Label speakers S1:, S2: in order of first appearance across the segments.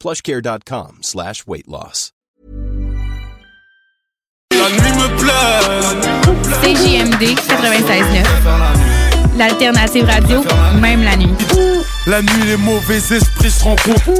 S1: plushcare.com slash weight loss.
S2: La nuit me plaît.
S3: CJMD 96.9. L'alternative radio, même la nuit.
S2: La nuit, les mauvais esprits se rencontrent.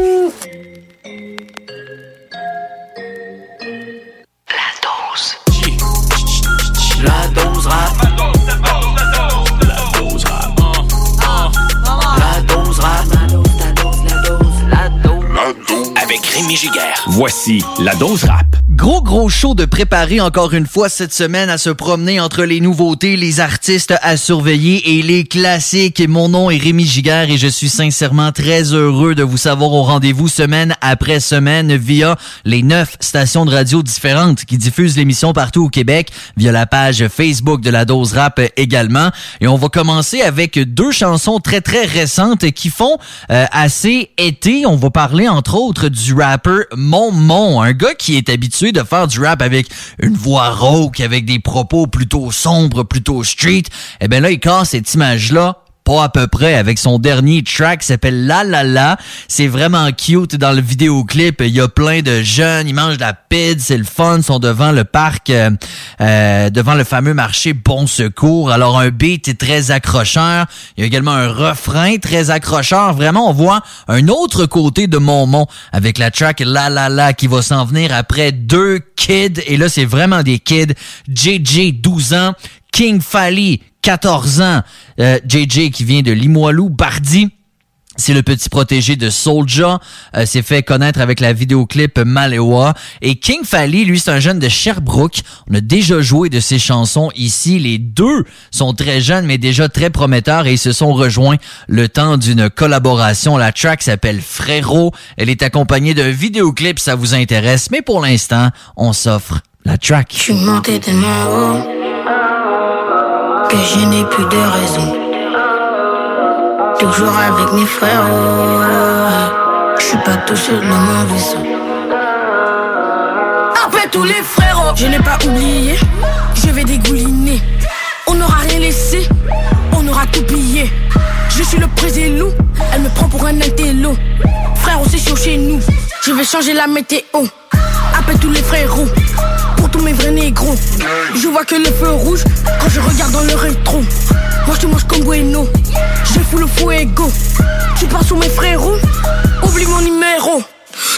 S4: Dose. Avec Rémi Giguère.
S5: Voici la dose rap.
S6: Gros gros show de préparer encore une fois cette semaine à se promener entre les nouveautés, les artistes à surveiller et les classiques. Mon nom est Rémi Giguère et je suis sincèrement très heureux de vous savoir au rendez-vous semaine après semaine via les neuf stations de radio différentes qui diffusent l'émission partout au Québec via la page Facebook de la dose rap également. Et on va commencer avec deux chansons très très récentes qui font euh, assez été. On va parler entre autres du rapper Mon Mon, un gars qui est habitué de faire du rap avec une voix rauque, avec des propos plutôt sombres, plutôt street. Eh ben là, il casse cette image-là pas à peu près avec son dernier track qui s'appelle La La La. C'est vraiment cute dans le vidéoclip. Il y a plein de jeunes, ils mangent de la pide, c'est le fun, ils sont devant le parc, euh, euh, devant le fameux marché Bon Secours. Alors un beat très accrocheur. Il y a également un refrain très accrocheur. Vraiment, on voit un autre côté de Monmont avec la track La La La qui va s'en venir après deux kids. Et là, c'est vraiment des kids. JJ, 12 ans. King Fally, 14 ans. Euh, JJ qui vient de Limoilou, Bardi. C'est le petit protégé de Soulja, euh, s'est fait connaître avec la vidéoclip Malewa. Et King Fally, lui, c'est un jeune de Sherbrooke. On a déjà joué de ses chansons ici. Les deux sont très jeunes, mais déjà très prometteurs et ils se sont rejoints le temps d'une collaboration. La track s'appelle Frérot. Elle est accompagnée d'un vidéoclip, ça vous intéresse. Mais pour l'instant, on s'offre la track.
S7: Je suis monté haut que je n'ai plus de raison. Toujours avec mes frères, je suis pas tout seul dans mon vaisseau. Après tous les frérots, je n'ai pas oublié, je vais dégouliner. On n'aura rien laissé, on aura tout pillé. Je suis le président, elle me prend pour un intello. Frère, c'est chaud chez nous, je vais changer la météo. Appelle tous les frérots, mes vrais. Je vois que le feu rouge quand je regarde dans le rétro. Moi je mange comme Bueno, je fous le fuego. Tu pars sur mes frérots, oublie mon numéro.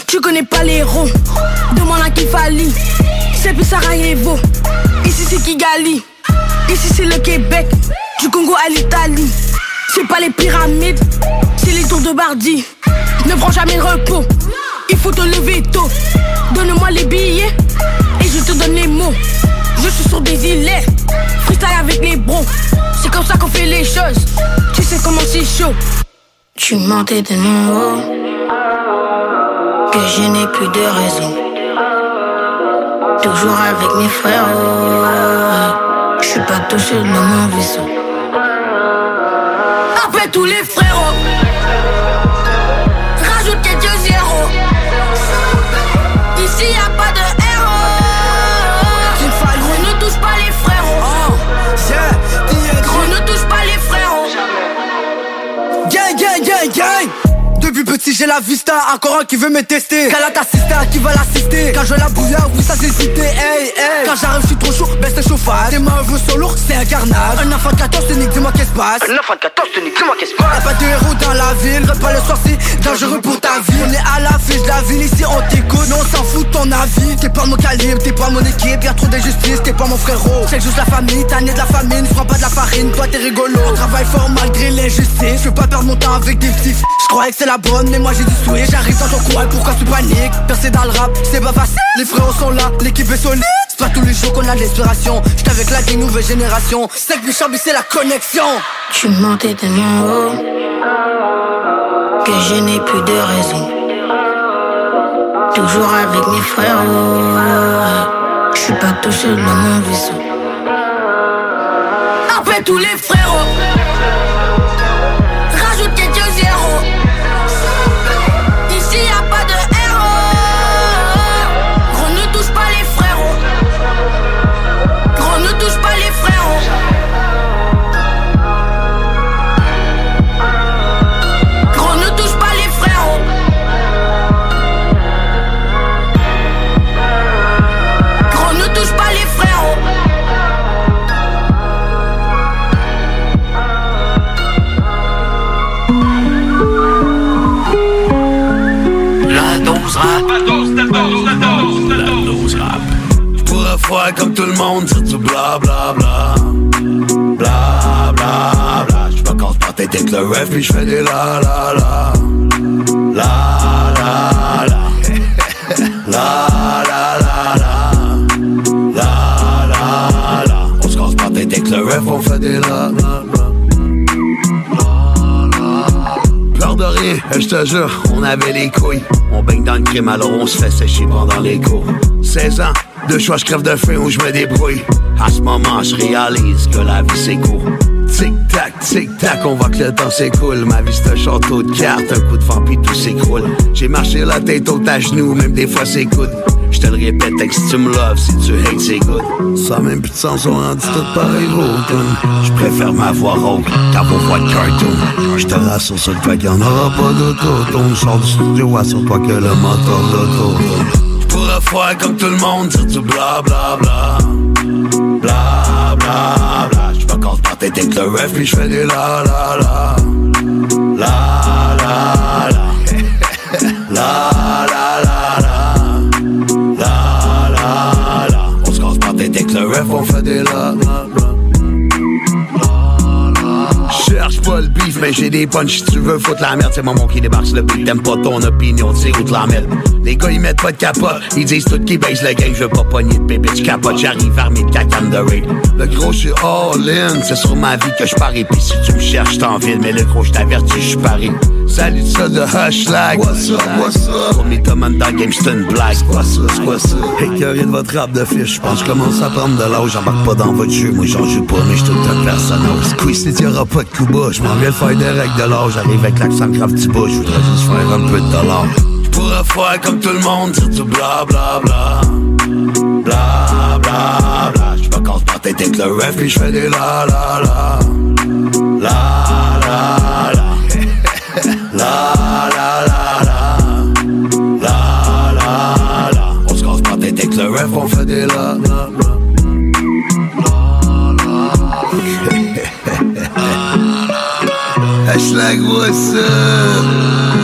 S7: Tu connais pas les héros, demande à qui Fali. C'est plus Sarajevo, ici c'est Kigali. Ici c'est le Québec, du Congo à l'Italie. C'est pas les pyramides, c'est les tours de Bardi. Ne prends jamais de repos, il faut te lever tôt. Donne-moi les billets et je te donne les mots. Je suis sur des îlets, freestyle avec les bros. C'est comme ça qu'on fait les choses. Tu sais comment c'est chaud. Tu montais de haut, que je n'ai plus de raison. Toujours avec mes frères, je suis pas tout seul dans mon vaisseau. Appelle tous les frérots,
S8: j'ai
S4: la vista, encore un qui veut me tester. Cala ta sister qui va l'assister? Quand je la bouillard, oui ça c'est cité Hey hey. Quand j'arrive je suis trop chaud, baisse le chauffage. Tes mains sont lourds, c'est un carnage. Un enfant de 14 te nique, dis-moi qu'est-ce passe.
S9: Un enfant de 14 te nique, dis-moi qu'est-ce passe.
S4: Y'a pas de héros dans la ville, pas le soir c'est dangereux pour ta vie. On est à la fiche de la ville, ici on t'écoute. Non on s'en fout de ton avis. T'es pas mon calibre, t'es pas mon équipe, y'a trop d'injustice, t'es pas mon frérot. C'est juste la famille, t'as né de la famine, prends pas de la farine, toi t'es rigolo. On travaille fort malgré l'injustice, je veux pas perdre mon temps avec des petits Je croyais que c'est la bonne, mais moi j'ai du switch J'arrive dans ton coin, pourquoi tu paniques? Percer dans le rap, c'est pas facile. Les frérots sont là, l'équipe est solide. C'est pas tous les jours qu'on a l'inspiration. J'suis avec la nouvelle génération. C'est que c'est la connexion.
S7: Tu montais tellement haut Que je n'ai plus de raison. Toujours avec mes frères Je suis pas tout seul dans mon vaisseau. Après tous les frérots
S10: puis j'fais des la la la. La la la. La la la la. La la la. On se casse par tête avec le ref, on fait des la la la. De rien, je te jure, on avait les couilles. On baigne dans le crime, alors on se fait sécher pendant les cours. 16 ans, de choix, je crève de faim ou je me débrouille. À ce moment, je réalise que la vie c'est court. Tic-tac, tic-tac, on voit que le temps s'écoule. Ma vie c'est un château de cartes, un coup de vent puis tout s'écroule. J'ai marché la tête haute à genoux, même des fois c'est good. Je te le répète, si tu me loves, si tu hates, c'est good. Ça même plus de sens, on rendu tout pareil Je préfère ma voix rauque qu'à vos voix de cartoon. Je te rassure sur le fait qu'il n'y en aura pas d'auto. Ton sort du studio, assure-toi que le moteur d'auto pourrais faire comme tout le monde, dire du bla bla bla. Bla bla bla. J'suis pas par tête avec le ref, puis j'fais des la la la. La la la. La la la la. La la la. On se casse par tête avec le ref, on fait des la mais j'ai des punch si tu veux foutre la merde. C'est maman qui débarque le beat, t'aimes pas ton opinion, tu sais où te la merde. Les gars, ils mettent pas de capote, ils disent tout qui baisse le game. Je veux pas pogner de bébé, tu capote, j'arrive armé de cacane de raid. Le gros, je all in, c'est sur ma vie que je parie. Puis si tu me cherches, t'envile, mais le gros, je t'avertis, je suis parie. Salut ça de Hushlag. What's up, what's up? Pour mes commandes dans game, c'est une blague. Quoi ça, c'est quoi ça? Écœuré de votre rap de fiche, je pense que je commence à prendre de l'âge. J'embarque pas dans votre jeu, moi j'en joue pas, mais je tout le personnage. Squeeze, y'aura pas de coup bas, je m'en viens faire des règles de l'âge. J'arrive avec l'accent grave du bas, je voudrais juste faire un peu de dollars. Pourrais faire comme tout le monde, dire du bla bla bla. Bla bla bla. J'suis pas quand par tête avec le ref, puis j'fais des la la la. La la la. La la la la. La la la. On se casse pas tête avec le ref, on fait des la la la. Hashtag what's up?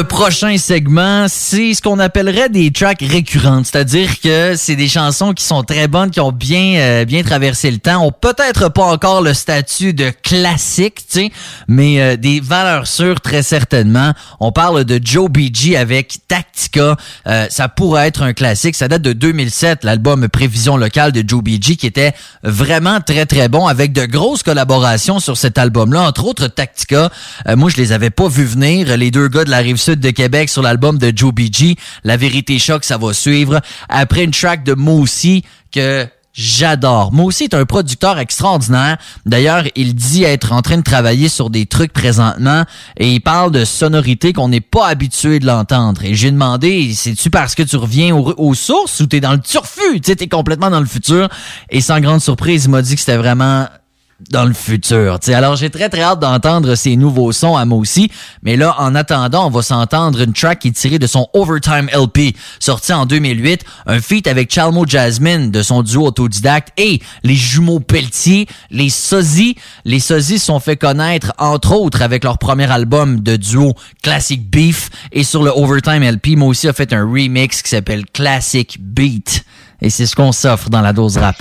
S10: Le
S6: prochain segment, c'est ce qu'on appellerait des tracks récurrentes, c'est-à-dire que c'est des chansons qui sont très bonnes, qui ont bien euh, bien traversé le temps, ont peut-être pas encore le statut de classique, tu sais, mais euh, des valeurs sûres très certainement. On parle de Joe BG avec Tactica, euh, ça pourrait être un classique, ça date de 2007, l'album Prévision locale de Joe BG qui était vraiment très très bon avec de grosses collaborations sur cet album-là, entre autres Tactica. moi je les avais pas vus venir, les deux gars de la rive de Québec sur l'album de Joe BG. La vérité choc, ça va suivre. Après une track de Moussi que J'adore. Moi est un producteur extraordinaire. D'ailleurs, il dit être en train de travailler sur des trucs présentement et il parle de sonorités qu'on n'est pas habitué de l'entendre. Et j'ai demandé, c'est-tu parce que tu reviens aux, sources ou t'es dans le turfu? Tu t'es complètement dans le futur. Et sans grande surprise, il m'a dit que c'était vraiment dans le futur. T'sais. Alors j'ai très très hâte d'entendre ces nouveaux sons à moi aussi. Mais là, en attendant, on va s'entendre une track qui est tirée de son Overtime LP, sorti en 2008, un feat avec Chalmo Jasmine de son duo autodidacte et les jumeaux Pelletier, les Sozzy. Les se sont fait connaître entre autres avec leur premier album de duo Classic Beef et sur le Overtime LP, moi a fait un remix qui s'appelle Classic Beat. Et c'est ce qu'on s'offre dans la dose rap.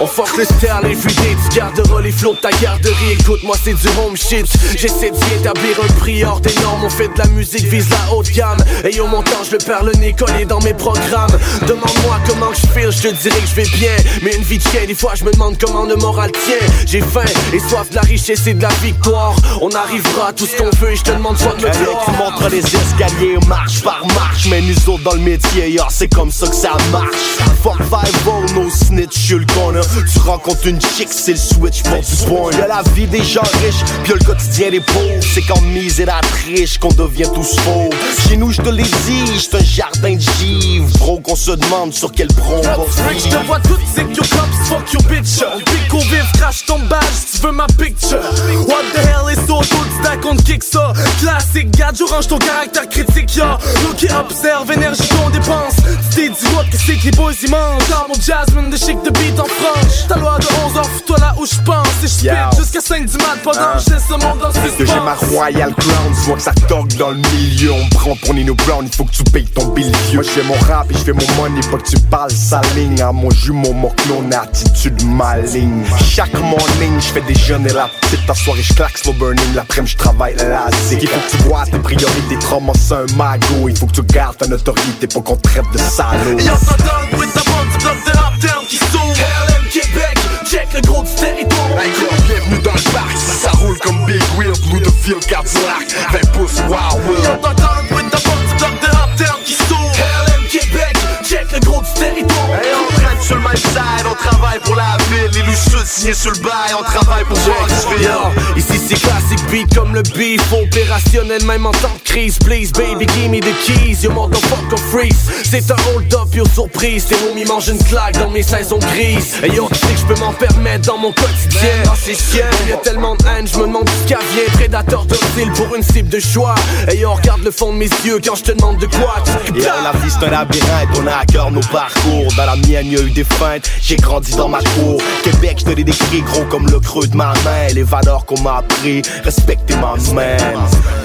S11: On fuck le style everyday, tu garderas les flots de ta garderie. Écoute-moi c'est du home shit. J'essaie d'y établir un prix hors des normes. On fait de la musique, vise la haute gamme. Et au montant je le perds le nez collé dans mes programmes. Demande-moi comment je feel, je te dirai que je vais bien. Mais une vie de chien, des fois je me demande comment le moral tient. J'ai faim et soif de la richesse et de la victoire. On arrivera à tout ce qu'on veut et je te demande soit de me
S12: Tu montres les escaliers marche par marche. Mais nous autres dans le métier, yeah, c'est comme ça que ça marche. Fuck 5 no snitch, le connais Tu rencontres une chick, c'est le switch pour du point. Y'a la vie des gens riches, puis le quotidien des pauvres C'est quand mise et la triche qu'on devient tous faux. Chez nous, je te dit, j'suis un jardin de givre. Bro, qu'on se demande sur quel bron on va
S11: Je te vois toutes c'est your cops, fuck your bitch. Pick au vif, crash ton badge tu veux ma picture. What the hell is so good, stack on kick ça. Classique, gadge, orange ton caractère critique, ya. Look it, observe, énergie qu'on dépense t'es dit what que c'est que les boys ils mangent mon Jasmine, de chic de beat en franche Ta loi de 11 ans, toi là où je pense. Et je jusqu'à 5 du mat pendant que je laisse le monde dans
S12: Que j'ai ma Royal Crown, tu vois que ça torque dans le milieu. On prend pour Nino Brown, il faut que tu payes ton bill vieux. Moi je fais mon rap et je fais mon money, pas que tu parles sa ligne. À mon jumeau, mon clone, attitude maligne. Chaque morning, je fais des jeunes et la petite. Ta soirée, je claque slow burning, l'après-midi je travaille la zig Il faut que tu vois tes priorités, trauma c'est un magot. Il faut que tu gardes ta notoriété, pas qu'on te traite de salaud.
S11: Yo, ça donne with the bones, bloc de rap down qui s'ouvre LM Québec, check le gros du territoire.
S13: Hey girl, bienvenue dans le parc. Ça roule comme Big Wheel, Blue de Field Cadillac. 20 pouces, Wild Will
S11: Yo, t'entends with the bones, bloc de rap down qui s'ouvre LM Québec, check le gros du territoire.
S13: Hey, sur le même side, on travaille pour la ville. Les loups sud signés sur le bail, on travaille pour
S11: Yo, ici c'est classique beat comme le beef Opérationnel même en temps de crise. Please baby give me the keys Yo motherfucker freeze. C'est un hold up yo surprise. Tes homies mangent une claque dans mes saisons grises. Et yo tu sais que je peux m'en permettre dans mon quotidien. Non c'est chiant Y'a tellement de haine je me demande ce vient Prédateur docile pour une cible de choix. Et yo regarde le fond de mes yeux quand je te demande de quoi.
S12: Et la vie c'est un labyrinthe, on a à cœur nos parcours Dans la mienne eu des feintes, j'ai grandi dans ma cour. Québec je te l'ai décrit gros comme le creux de ma main. Les valeurs qu'on m'a appris, respecter ma man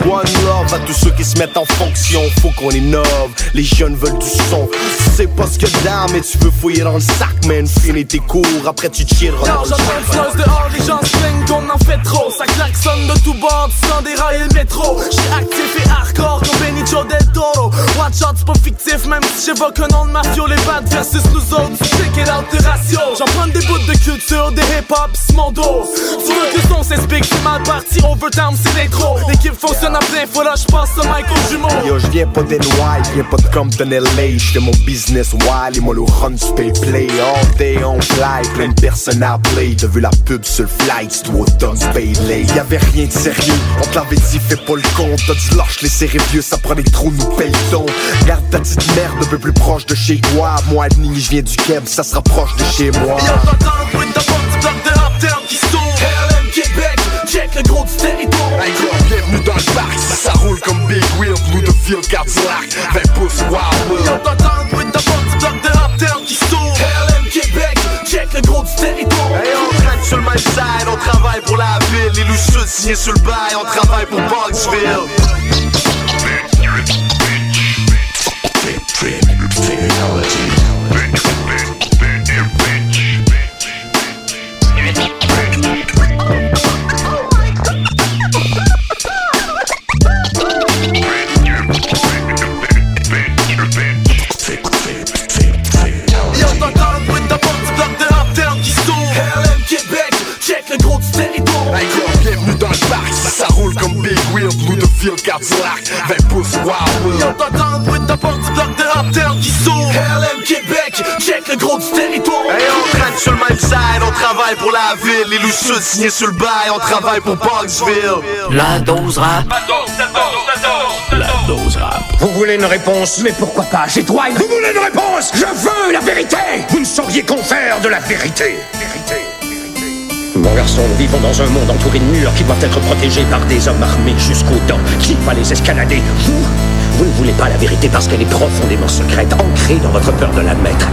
S12: One love à tous ceux qui se mettent en fonction. Faut qu'on innove, les jeunes veulent du son. Tu sais pas ce que d'âme mais tu veux fouiller dans le sac Man, finis tes cours, après tu chilleras dans
S11: Non,
S12: le sac.
S11: Dehors, les gens se qu'on en fait trop. Ça klaxonne de tout bord, tu sens dérailler le métro. J'suis actif et hardcore comme Benicio del Toro. Watch out, c'est pas fictif, même si j'évoque un nom de mafio Les bad versus nous autres, ratio J'en prends des bouts de culture, des hip-hop, c'est mon dos Tu veux que le son s'explique, c'est mal parti, overtime c'est l'intro. L'équipe fonctionne à plein, faut là j'passe au jumeau.
S12: Yo, je viens pas d'NY, je viens pas de Compton LA J'fais mon business wild et moi le run pay play. All day on fly, plein de personnes à play. T'as vu la pub sur le flight, tout automne Bailey Y'avait rien de sérieux, on te l'avait dit, fais pas le compte T'as dit lâche les sérieux, ça prend des trous, nous paye ton Garde ta petite merde un peu plus proche de chez toi. Moi, je viens du Keb, ça se rapproche de chez moi
S11: bloc de qui LM Québec, check le gros du territoire
S13: Hey girl, bienvenue dans le parc Ça roule comme Big Wheel, Blue de Field Cadillac 20 pouces,
S11: bloc de rap down qui LM Québec, check le gros du territoire
S13: Hey, on traîne sur le même side, on travaille pour la ville Les sud signés sur le bail, on travaille pour weird,
S11: Loup de fil cardiaque, 20 pouces wild. Y'entend le bruit de la porte bloc de qui s'ouvre. LM Québec, check le gros du territoire.
S12: Hey, on traîne sur le même side, on travaille pour la ville. Les loups signés sur le bail, on travaille pour Parksville.
S14: La dose rap.
S10: La dose, la dose, la dose. La dose rap.
S15: Vous voulez une réponse Mais pourquoi pas J'ai droit une... Vous voulez une réponse Je veux la vérité Vous ne sauriez qu'on faire de la vérité. Vérité. Mon garçon, nous vivons dans un monde entouré de murs qui doivent être protégés par des hommes armés jusqu'aux dents. Qui va les escalader Vous Vous ne voulez pas la vérité parce qu'elle est profondément secrète, ancrée dans votre peur de l'admettre.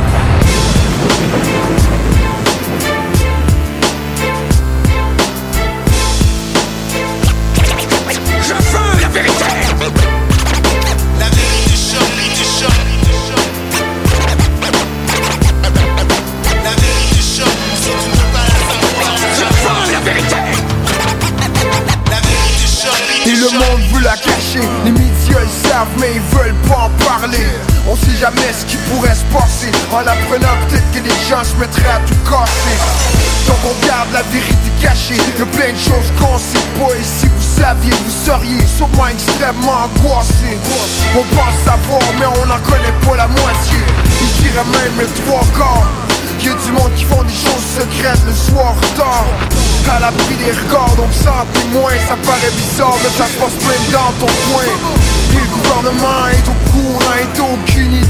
S16: En l'apprenant peut-être que les gens se mettraient à tout casser Donc on garde la vérité cachée Y'a plein de choses qu'on sait pas Et si vous saviez, vous seriez sûrement extrêmement angoissé. On pense savoir mais on n'en connaît pas la moitié. Je dirais même le trois quarts. Y'a du monde qui font des choses secrètes le soir tard À l'abri des records, donc sans témoin Ça paraît bizarre mais ça se passe plein dans ton coin. Et le gouvernement est au courant et aucune idée. de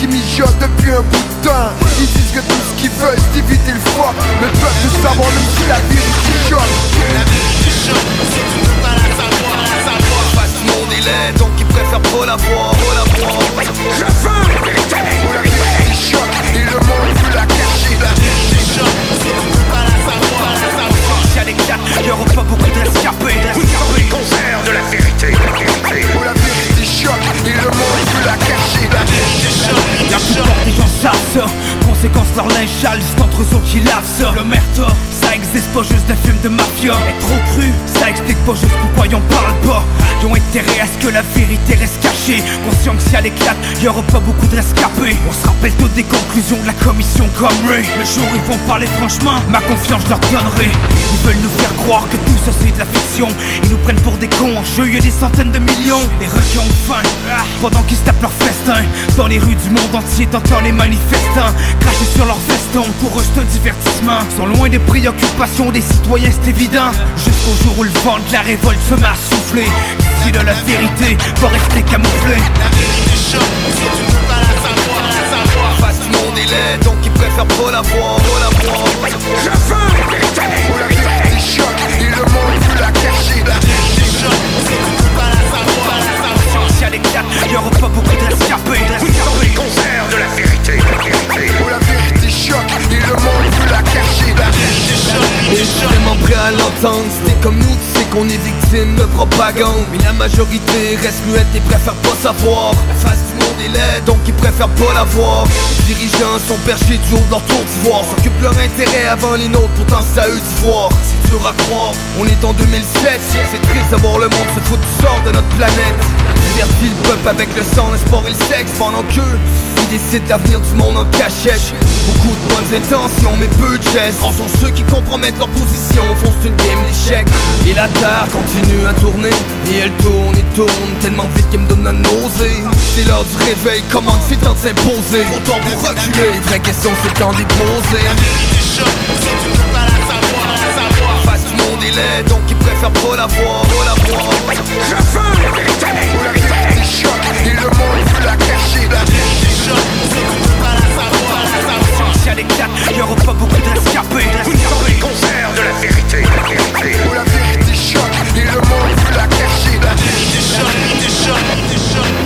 S16: qui mijote depuis un bout de temps. Ils disent que tout ce qu'ils veulent c'est éviter le froid. Mais peuple de savoir même si la vérité choque
S12: La vérité choque, ne veux pas la savoir, la savoir.
S8: Face monde il est, donc ils préfèrent pas la voir, pas la voir.
S15: Je veux la vérité
S16: La vérité choque et le monde veut la cacher.
S12: La vérité choque, ne veux pas la savoir, la savoir.
S8: Si elle éclate, y'aura pas beaucoup de rescapés
S15: Vous qu'en faire de la vérité.
S16: La vérité et le monde veut la cacher
S12: La
S8: La plupart des gens savent ça Conséquence, leur linge sale, c'est entre eux qui lavent ça. Le merta, ça existe pas juste des films de mafia. Être trop cru, ça explique pas juste pourquoi y'en parle pas. Ils ont intérêt à ce que la vérité reste cachée. Conscient que si elle éclate, y'aura pas beaucoup de rescapés. On se rappelle toutes des conclusions de la commission comme Ray Le jour ils vont parler franchement, ma confiance leur donnerai. Ils veulent nous faire croire que tout ça c'est de la fiction. Ils nous prennent pour des cons, en jeu y'a des centaines de millions. Les requins ont faim, pendant qu'ils se tapent leur festin Dans les rues du monde entier, t'entends les manifestants Cracher sur leur veston, pour eux c'est un divertissement. Sont loin des préoccupations des citoyens, c'est évident Jusqu'au jour où le vent de la révolte se à souffler Ici là la vérité va rester camouflée
S12: La vérité choque, si tu ne veux pas la savoir, la savoir.
S8: Face du monde il est, donc ils préfèrent pas la voir, pas la voir
S15: Je veux la vérité.
S16: La vérité choque et le monde veut la cacher
S12: La vérité choque, si tu ne veux pas la savoir, la savoir.
S8: Si elle éclate, y'aura pas beaucoup de rescapés
S15: sauriez qu'en faire de la vérité.
S16: La vérité et le monde veut la cacher.
S12: La
S8: Et vraiment prêt à l'entendre t'es comme nous, tu sais qu'on est victime de propagande. Mais la majorité reste muette et préfère pas savoir. La face du monde est laide, donc ils préfèrent pas la voir. Les dirigeants sont perchés du haut de leur tour d'ivoire. S'occupent leur intérêt avant les nôtres, pourtant c'est à d'y voir. C'est dur à croire, on est en 2007 C'est triste de voir le monde se foutre du sort de notre planète. Divertit le peuple avec le sang, le sport et le sexe. Pendant qu'eux, ils décident l'avenir du monde en cachette. Beaucoup de bonnes intentions mais peu de gestes. En sont ceux qui compromettent leur position Font une game d'échecs Et la terre continue à tourner Et elle tourne et tourne Tellement vite qu'elle me donne la nausée. C'est l'heure du réveil, comment c'est temps de s'imposer? Autant pour reculer, vraie question c'est temps d'y poser.
S12: La vérité choque, si tu ne veux pas la savoir, la savoir.
S8: Face du monde il est, donc ils préfèrent pas la voir, pas la voir.
S15: Je veux la vérité.
S16: La vérité choque et le monde veut la cacher
S12: La vérité choque, ne veux pas la savoir, la.
S8: Si elle éclate, y'aura pas beaucoup de rescapés
S15: Vous ne sauriez qu'en faire de la vérité.
S16: Oh la vérité choque et le monde veut la cacher
S12: La vérité choque, vérité choque, vérité choque.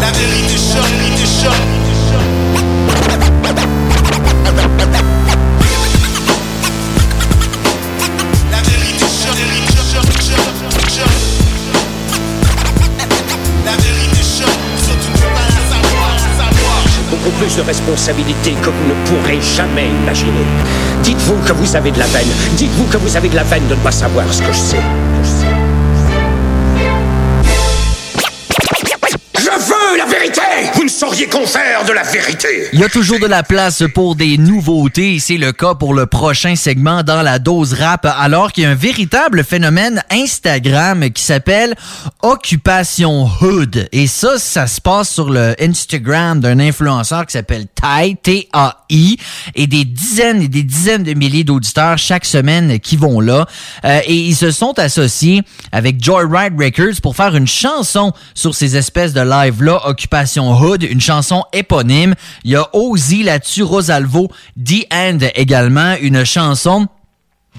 S12: La vérité choque, vérité choque.
S15: Que vous ne pourrez jamais imaginer. Dites-vous que vous avez de la veine. Dites-vous que vous avez de la veine de ne pas savoir ce que je sais.
S6: Il y a toujours de la place pour des nouveautés. C'est le cas pour le prochain segment dans la dose rap, alors qu'il y a un véritable phénomène Instagram qui s'appelle Occupation Hood. Et ça, ça se passe sur le Instagram d'un influenceur qui s'appelle Tai, T-A-I, et des dizaines et des dizaines de milliers d'auditeurs chaque semaine qui vont là. Euh, et ils se sont associés avec Joyride Records pour faire une chanson sur ces espèces de live-là, Occupation Hood, une chanson éponyme. Il y a Ozzy là-dessus, Rosalvo, The End également, une chanson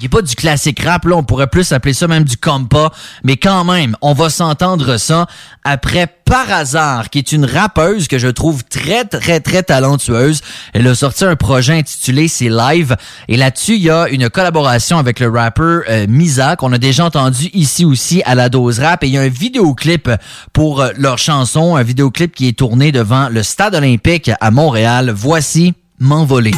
S6: qui est pas du classique rap, là, on pourrait plus appeler ça même du compas, mais quand même, on va s'entendre ça après Par hasard, qui est une rappeuse que je trouve très, très, très talentueuse. Elle a sorti un projet intitulé C'est Live, et là-dessus, il y a une collaboration avec le rappeur euh, Misa, qu'on a déjà entendu ici aussi à la dose rap, et il y a un vidéoclip pour euh, leur chanson, un vidéoclip qui est tourné devant le Stade olympique à Montréal. Voici M'envoler.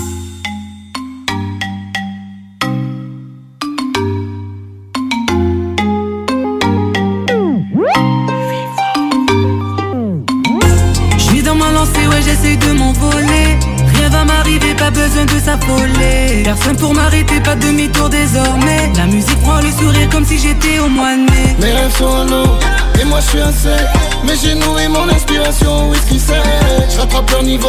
S17: Besoin de s'affoler. Personne pour m'arrêter, pas de demi-tour désormais. La musique prend le sourire comme si j'étais au mois de mai.
S18: Mes rêves sont en eau, et moi je suis un sec Mais j'ai nourri mon inspiration, whisky sec Je rattrape leur niveau,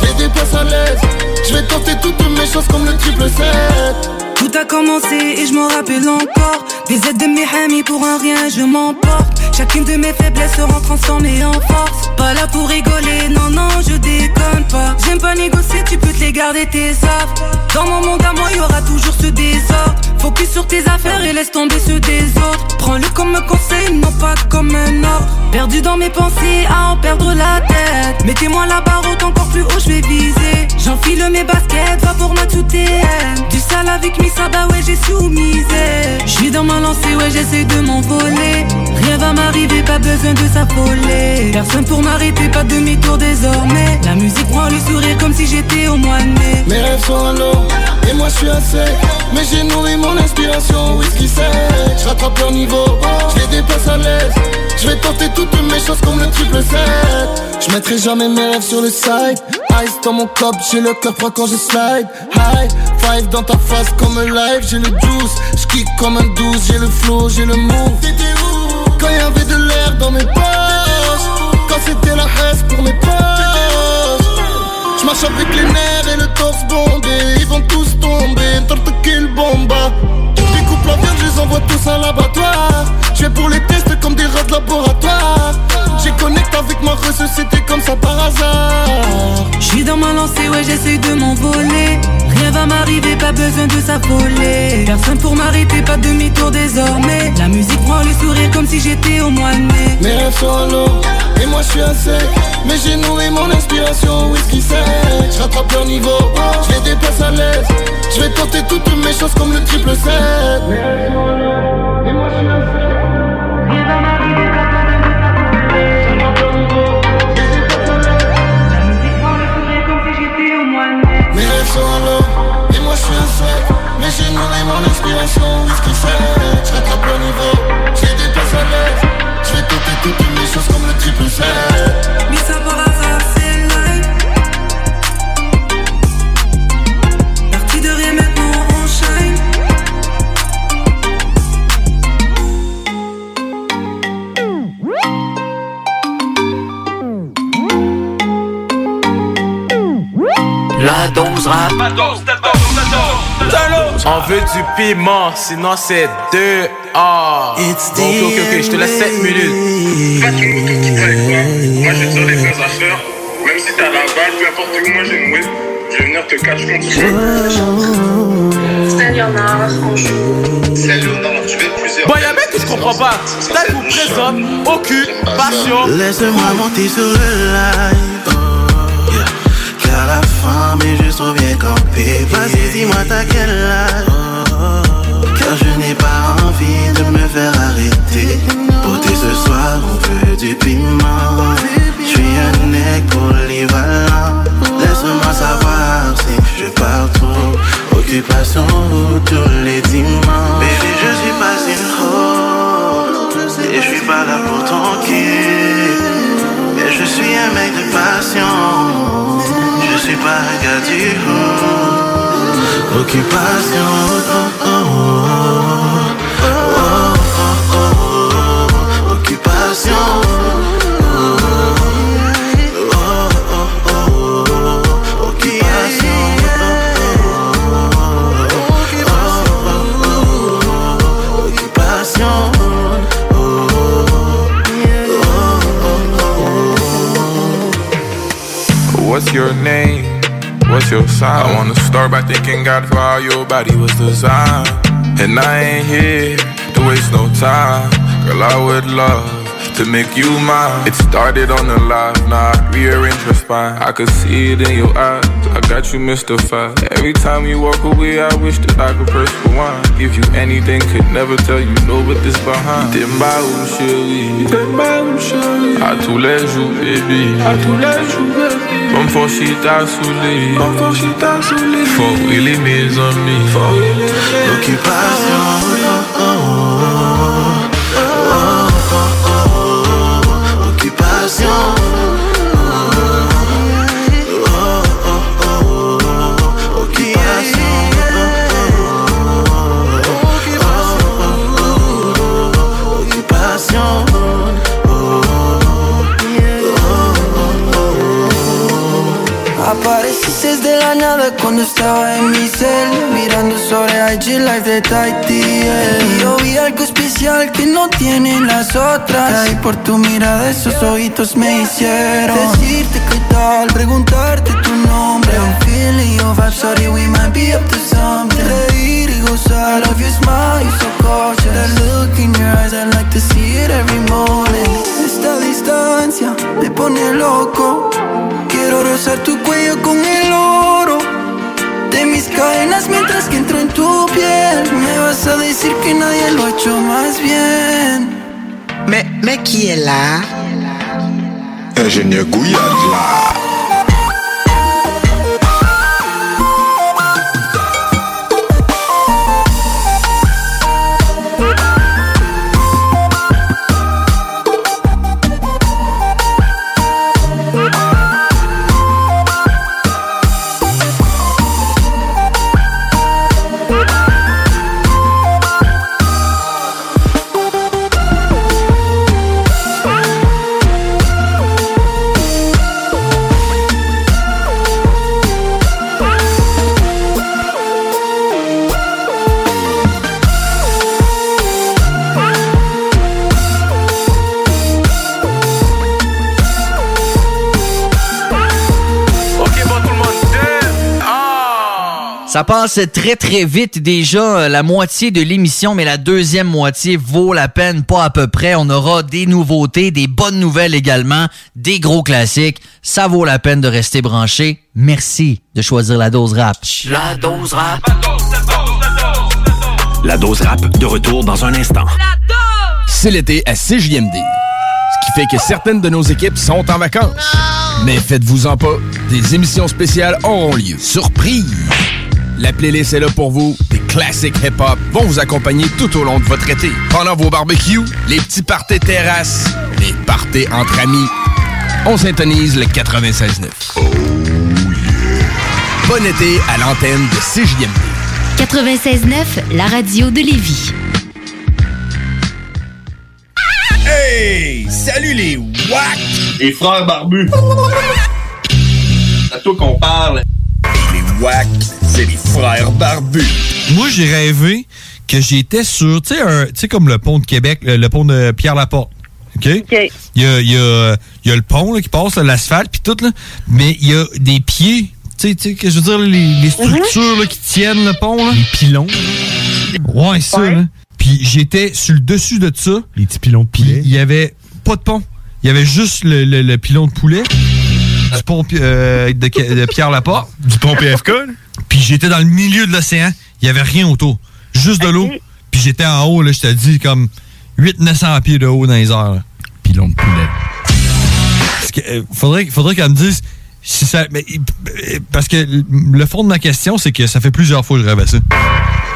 S18: je les déplace à l'aise Je vais tenter toutes mes choses comme le triple 7
S17: Tout a commencé et je m'en rappelle encore. Des aides de mes amis pour un rien, je m'emporte. Chacune de mes faiblesses sera transformée en force. Pas là pour rigoler, non, non, je déconne pas. J'aime pas négocier, tu peux te les garder tes offres. Dans mon monde à moi, y aura toujours ce désordre. Focus sur tes affaires et laisse tomber ceux des autres. Prends-le comme un conseil, non pas comme un ordre. Perdu dans mes pensées, à en perdre la tête. Mettez-moi la barre haute encore plus haut, je vais viser. J'enfile mes baskets, va pour ma tout Du sale avec Missa, bah ouais, j'ai soumisé. Je suis dans ma lancée, ouais, j'essaie de m'envoler. Rien va m'arriver, pas besoin de s'affoler. Personne pour m'arrêter, pas de demi-tour désormais. La musique prend le sourire comme si j'étais au mois de mai.
S18: Mes rêves sont et moi je suis sec Mais j'ai nourri mon inspiration, whisky sec Je rattrape leur niveau, je les déplace à l'aise. Je vais tenter toutes mes choses comme le triple 7 Je mettrai jamais mes rêves sur le side. Ice dans mon club, j'ai le cœur froid quand je slide. High five dans ta face comme un live. J'ai le juice, je kick comme un 12 J'ai le flow, j'ai le move. Quand y avait de l'air dans mes poches. Quand c'était la haisse pour mes poches je marche avec les nerfs et le torse bondé. Ils vont tous tomber, torte kill bomba découpe la viande, je les envoie tous à l'abattoir Je pour les tests comme des rats de laboratoire. J'ai connecté avec ma ressuscité comme ça par hasard.
S17: Je suis dans ma lancée, ouais, j'essaie de m'envoler. Rien va m'arriver, pas besoin de s'affoler. Personne pour m'arrêter, pas de demi-tour désormais. La musique prend le sourire comme si j'étais au mois de mai.
S18: Mes rêves sont en l'eau, et moi je suis un sec Mais j'ai nourri mon inspiration, whisky sec Je rattrape leur niveau, je les déplace à l'aise Je vais tenter toutes mes choses comme le triple 7 Mes rêves sont en l'eau, et moi je suis un sec
S11: piment, sinon c'est 2 A. Bon, ok, ok, ok, je te laisse 7 minutes.
S19: Moi j'ai déjà les vraies affaires. Même si t'as la balle, peu importe où moi j'ai une whip, je vais venir te cacher contre
S20: C'est Léonard, franchement.
S19: C'est Léonard, tu veux plusieurs.
S11: Bon, y'a mec que je comprends pas. Là, vous présente occupation.
S16: Laisse-moi monter sur le live. Oh, yeah. Car la femme est juste trop bien campée. Vas-y, dis-moi t'as quel âge? Je n'ai pas envie de me faire arrêter. Beauté ce soir, on veut du piment. Je suis un mec polyvalent. Laisse-moi savoir si je pars trop. Occupation tous les dimanches. Baby, je suis pas une hoe. Et je suis pas là pour ton cul. Mais je suis un mec
S21: de passion. Je suis pas un gars du haut. Occupation. oh, oh, oh. Oh, oh, oh, oh. Occupation. Oh, oh, oh, oh. Occupation. Occupation.
S2: What's your name? Your sign? I wanna start by thanking God for how your body was designed. And I ain't here to waste no time. Girl, I would love to make you mine. It started on the live, now I rearrange your spine. I could see it in your eyes. I got you mystified. Every time you walk away, I wish that I could press rewind. Give you anything, could never tell you no, but this behind. T'es ma ou chérie, t'es ma ou chérie. À tous les jours, baby. À tous les jours, baby. Comme fort si t'as saoulé. Comme fort si t'as saoulé. Faut really mes amis. Faut really
S21: Occupation. Oh, oh, oh. Occupation. Occupation.
S22: La cuando estaba en mi cel Mirando sobre IG Live de Taiti Y yo vi algo especial que no tienen las otras. Y por tu mirada esos ojitos me hicieron Decirte qué tal, preguntarte tu nombre. I'm feeling your vibe, sorry we might be up to something. Reír y gozar, love your smile, you so cautious. That look in your eyes, I like to see it every morning. Esta distancia me pone loco Quiero rozar tu cuello con el oro de mis cadenas mientras que entro en tu piel. Me vas a decir que nadie lo ha hecho más bien.
S23: Mais, mais qui est
S24: là
S6: Ça passe très très vite déjà, euh, la moitié de l'émission, mais la deuxième moitié vaut la peine, pas à peu près. On aura des nouveautés, des bonnes nouvelles également, des gros classiques. Ça vaut la peine de rester branché. Merci de choisir la dose rap.
S25: La dose rap.
S10: La dose rap de retour dans un instant.
S26: C'est l'été à CJMD. Ce qui fait que certaines de nos équipes sont en vacances. Mais faites-vous-en pas, des émissions spéciales auront lieu. Surprise! La playlist est là pour vous. Des classiques hip-hop vont vous accompagner tout au long de votre été. Pendant vos barbecues, les petits parties terrasses, les parties entre amis. On syntonise le 96.9. Oh Bon été à l'antenne de CJMD.
S27: 96.9, la radio de Lévis.
S26: Hey! Salut les WAC!
S28: Les frères barbus. C'est à toi qu'on parle.
S26: C'est les frères barbus.
S29: Moi, j'ai rêvé que j'étais sur, tu sais, un- tu sais, comme le pont de Québec, le, le pont de Pierre-Laporte. OK? Il, y a, il y a- il y a le pont là, qui passe, l'asphalte, puis tout, là. Mais il y a des pieds, tu sais, tu sais, que je veux dire, les, les structures là, qui tiennent le pont, là. Les pilons. Ouais, ça, là. Puis j'étais sur le dessus de ça. Les petits pilons de poulet. il y avait pas de pont. Il y avait juste le, le- le pilon de poulet. Du pont euh, de, de Pierre-Laporte. Du pont PFK. Puis j'étais dans le milieu de l'océan. Il y avait rien autour. Juste de l'eau. Puis j'étais en haut, là, je te dis, comme 800-900 pieds de haut dans les airs. là. Pilon de poulet. Faudrait, faudrait qu'elle me dise si ça. mais, euh, parce que le fond de ma question, c'est que ça fait plusieurs fois que je rêve à ça.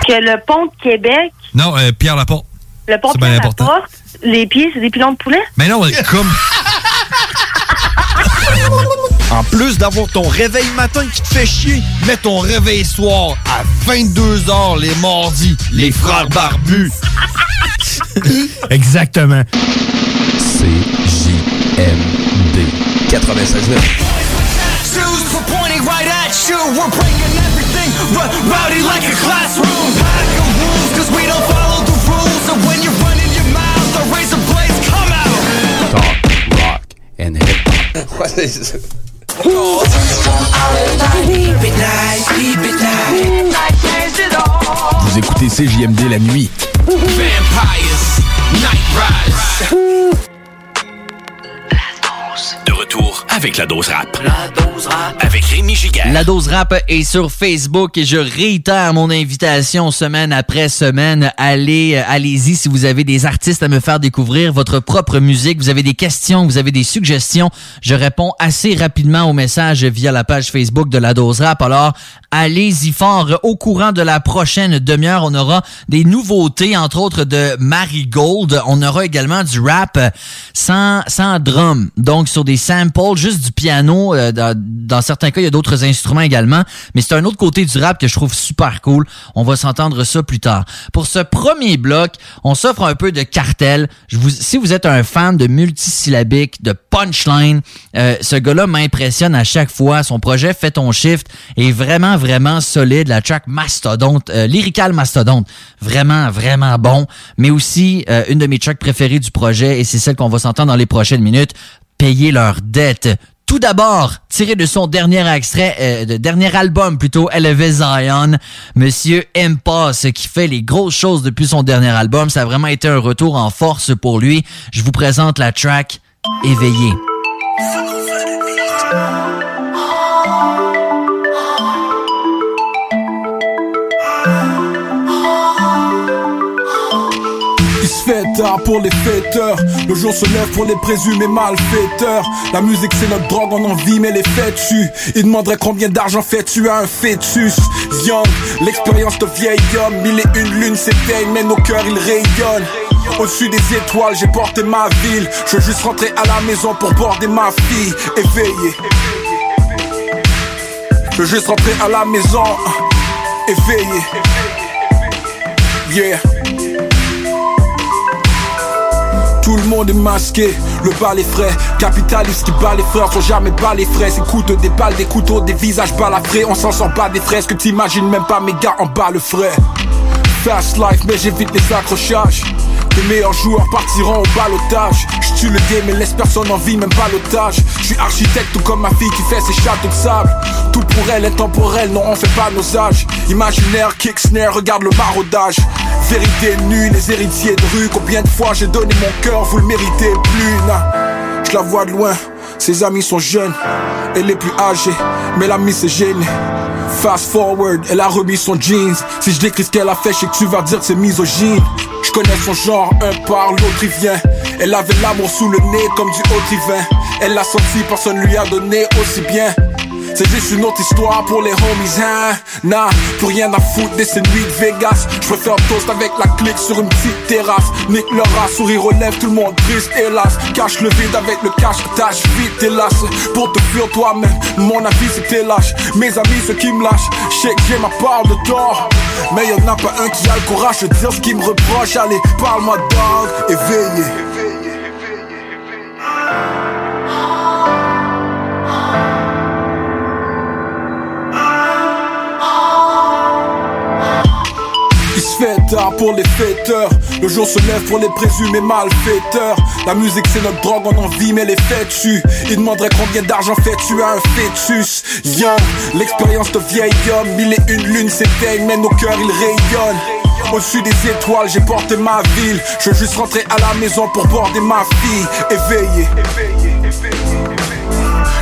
S30: Que le pont de Québec,
S29: Non, euh, Pierre Laporte.
S30: le pont de Pierre
S29: important.
S30: Laporte, les pieds, c'est des pilons de poulet?
S29: Mais non, comme. En plus d'avoir ton réveil matin qui te fait chier, mets ton réveil soir à 22h les mardis. Les frères barbus.
S31: Exactement.
S32: CJMD 96.9.
S8: Shoes for pointing right at you. We're breaking everything, but rowdy like a classroom. Pack of rules, cause we don't follow the rules. And when you're running your mouth, the razor blades come out.
S32: Talk, rock, and hip
S33: What is it?
S32: Vous écoutez CJMD la nuit.
S8: Vampires, night rise.
S5: Retour avec la dose rap.
S4: La dose rap.
S5: Avec Rémi Giguère.
S6: La dose rap est sur Facebook et je réitère mon invitation semaine après semaine. Allez, euh, allez-y si vous avez des artistes à me faire découvrir votre propre musique, vous avez des questions, vous avez des suggestions. Je réponds assez rapidement aux messages via la page Facebook de la dose rap. Alors, allez-y fort. Au courant de la prochaine demi-heure, on aura des nouveautés, entre autres de Marigold. On aura également du rap sans, sans drum. Donc, sur des samples, juste du piano. Euh, dans, certains cas, il y a d'autres instruments également. Mais c'est un autre côté du rap que je trouve super cool. On va s'entendre ça plus tard. Pour ce premier bloc, on s'offre un peu de cartel. Si vous êtes un fan de multisyllabique, de punchline, euh, ce gars-là m'impressionne à chaque fois. Son projet Fait ton shift est vraiment, vraiment solide. La track Mastodonte, euh, Lyrical Mastodonte, vraiment, vraiment bon. Mais aussi, euh, une de mes tracks préférées du projet, et c'est celle qu'on va s'entendre dans les prochaines minutes, payer leurs dettes. Tout d'abord, tiré de son dernier extrait, euh, de dernier album plutôt, Elevé Zion, Monsieur Impasse, qui fait les grosses choses depuis son dernier album. Ça a vraiment été un retour en force pour lui. Je vous présente la track Éveillé.
S34: Pour les fêteurs, le jour se lève pour les présumés malfaiteurs. La musique c'est notre drogue, on en vit mais les fêtes tu. Il demanderait combien d'argent fais-tu à un fœtus? Young, l'expérience de vieil homme, mille et une lune s'éteignent mais nos cœurs ils rayonnent. Au-dessus des étoiles, j'ai porté ma ville. Je veux juste rentrer à la maison pour border ma fille, éveillé. Je veux juste rentrer à la maison, éveillé. Yeah. Tout le monde est masqué, le bal est frais. Capitaliste qui bat les frères, sont jamais bas les frais. Écoute des balles, des couteaux, des visages balafrés On s'en sort pas des fraises. Que t'imagines même pas mes gars en bas le frais. Fast life mais j'évite les accrochages les meilleurs joueurs partiront au balotage. Je tue le game et laisse personne en vie, même pas l'otage. Je suis architecte tout comme ma fille qui fait ses châteaux de sable. Tout pour elle est temporel, non on fait pas nos âges. Imaginaire, kick snare, regarde le maraudage. Vérité nue, les héritiers de rue. Combien de fois j'ai donné mon cœur, vous le méritez plus. Nah. Je la vois de loin, ses amis sont jeunes. Elle est plus âgée, mais l'ami s'est gêné. Fast forward, elle a remis son jeans. Si je décris ce qu'elle a fait, je sais que tu vas dire que c'est misogyne. Je connais son genre, un par l'autre il vient. Elle avait l'amour sous le nez comme du haut vin. Elle l'a senti, personne lui a donné aussi bien. C'est juste une autre histoire pour les homies, hein? Nah, plus rien à foutre de ces de Vegas. Je toast avec la clique sur une petite terrasse. Nick leur race, sourire lèvres, tout le monde triste, hélas. Cache le vide avec le cache, tâche vite, hélas. Pour te fuir toi-même, mon avis c'était lâche Mes amis, ceux qui me lâchent, je sais que j'ai ma part de tort. Mais y'en a pas un qui a le courage de dire ce qu'il me reproche. Allez, parle-moi dog, éveillé Pour les fêteurs Le jour se lève pour les présumés malfaiteurs La musique c'est notre drogue, on en vit mais les fêtes tuent Il demanderait combien d'argent fais-tu à un fœtus? Young, l'expérience de vieil homme Mille et une lune s'éteignent mais nos cœurs ils rayonnent au-dessus des étoiles, j'ai porté ma ville. Je veux juste rentrer à la maison pour border ma fille. Éveillé.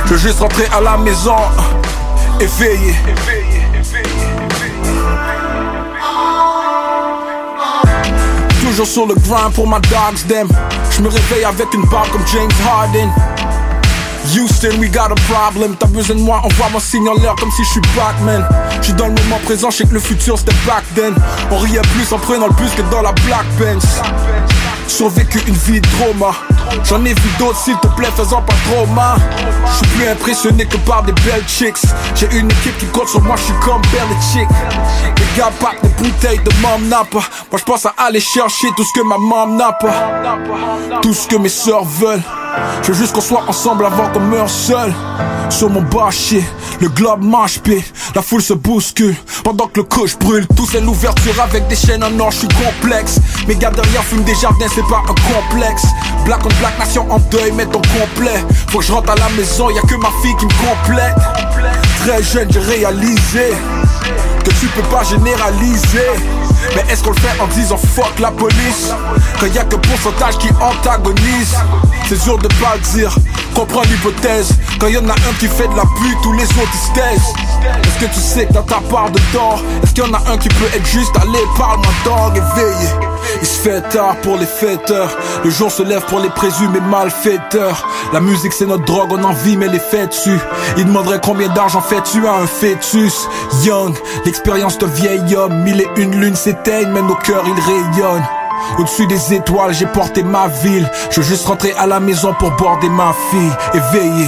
S34: Je veux juste rentrer à la maison. Éveillé. Toujours sur le grind pour ma dogs, them. Je me réveille avec une barre comme James Harden. Houston, we got a problem. T'as besoin de moi, envoie mon signe en l'air comme si je suis Batman. Je suis dans le moment présent, je sais que le futur c'était back then. On riait plus en prenant le bus que dans la Black Benz. Survécu une vie de trauma. J'en ai vu d'autres, s'il te plaît, faisant pas trop mal. Je suis plus impressionné que par des belles chicks. J'ai une équipe qui compte sur moi, je suis comme Chick. Les gars partent des bouteilles de Mom Napa. Moi je pense à aller chercher tout ce que ma mom n'a pas. Tout ce que mes sœurs veulent. Je veux juste qu'on soit ensemble avant qu'on meure seul. Sur mon bâcher, le globe marche pis la foule se bouscule. Pendant que le coche brûle, tout c'est l'ouverture avec des chaînes en or, je suis complexe. Mes gars derrière fument des jardins, c'est pas un complexe. Black on black, nation en deuil, mais ton complet. Faut que je rentre à la maison, y a que ma fille qui me complète. Très jeune, j'ai réalisé que tu peux pas généraliser. Mais est-ce qu'on le fait en disant fuck la police? Quand y a que pourcentage qui antagonise C'est dur de pas le dire, comprends l'hypothèse. Quand y en a un qui fait de la pute, tous les autres ils Est-ce que tu sais que dans ta part de tort Est-ce qu'il y en a un qui peut être juste Allez parle-moi dog éveillé il se fait tard pour les fêteurs. Le jour se lève pour les présumés malfaiteurs. La musique c'est notre drogue, on en vit mais les fêtes dessus Il demanderait combien d'argent fais-tu à un fœtus? Young, l'expérience de vieil homme Mille et une lunes mais nos cœurs ils rayonnent au-dessus des étoiles, j'ai porté ma ville. Je veux juste rentrer à la maison pour border ma fille. Éveillé.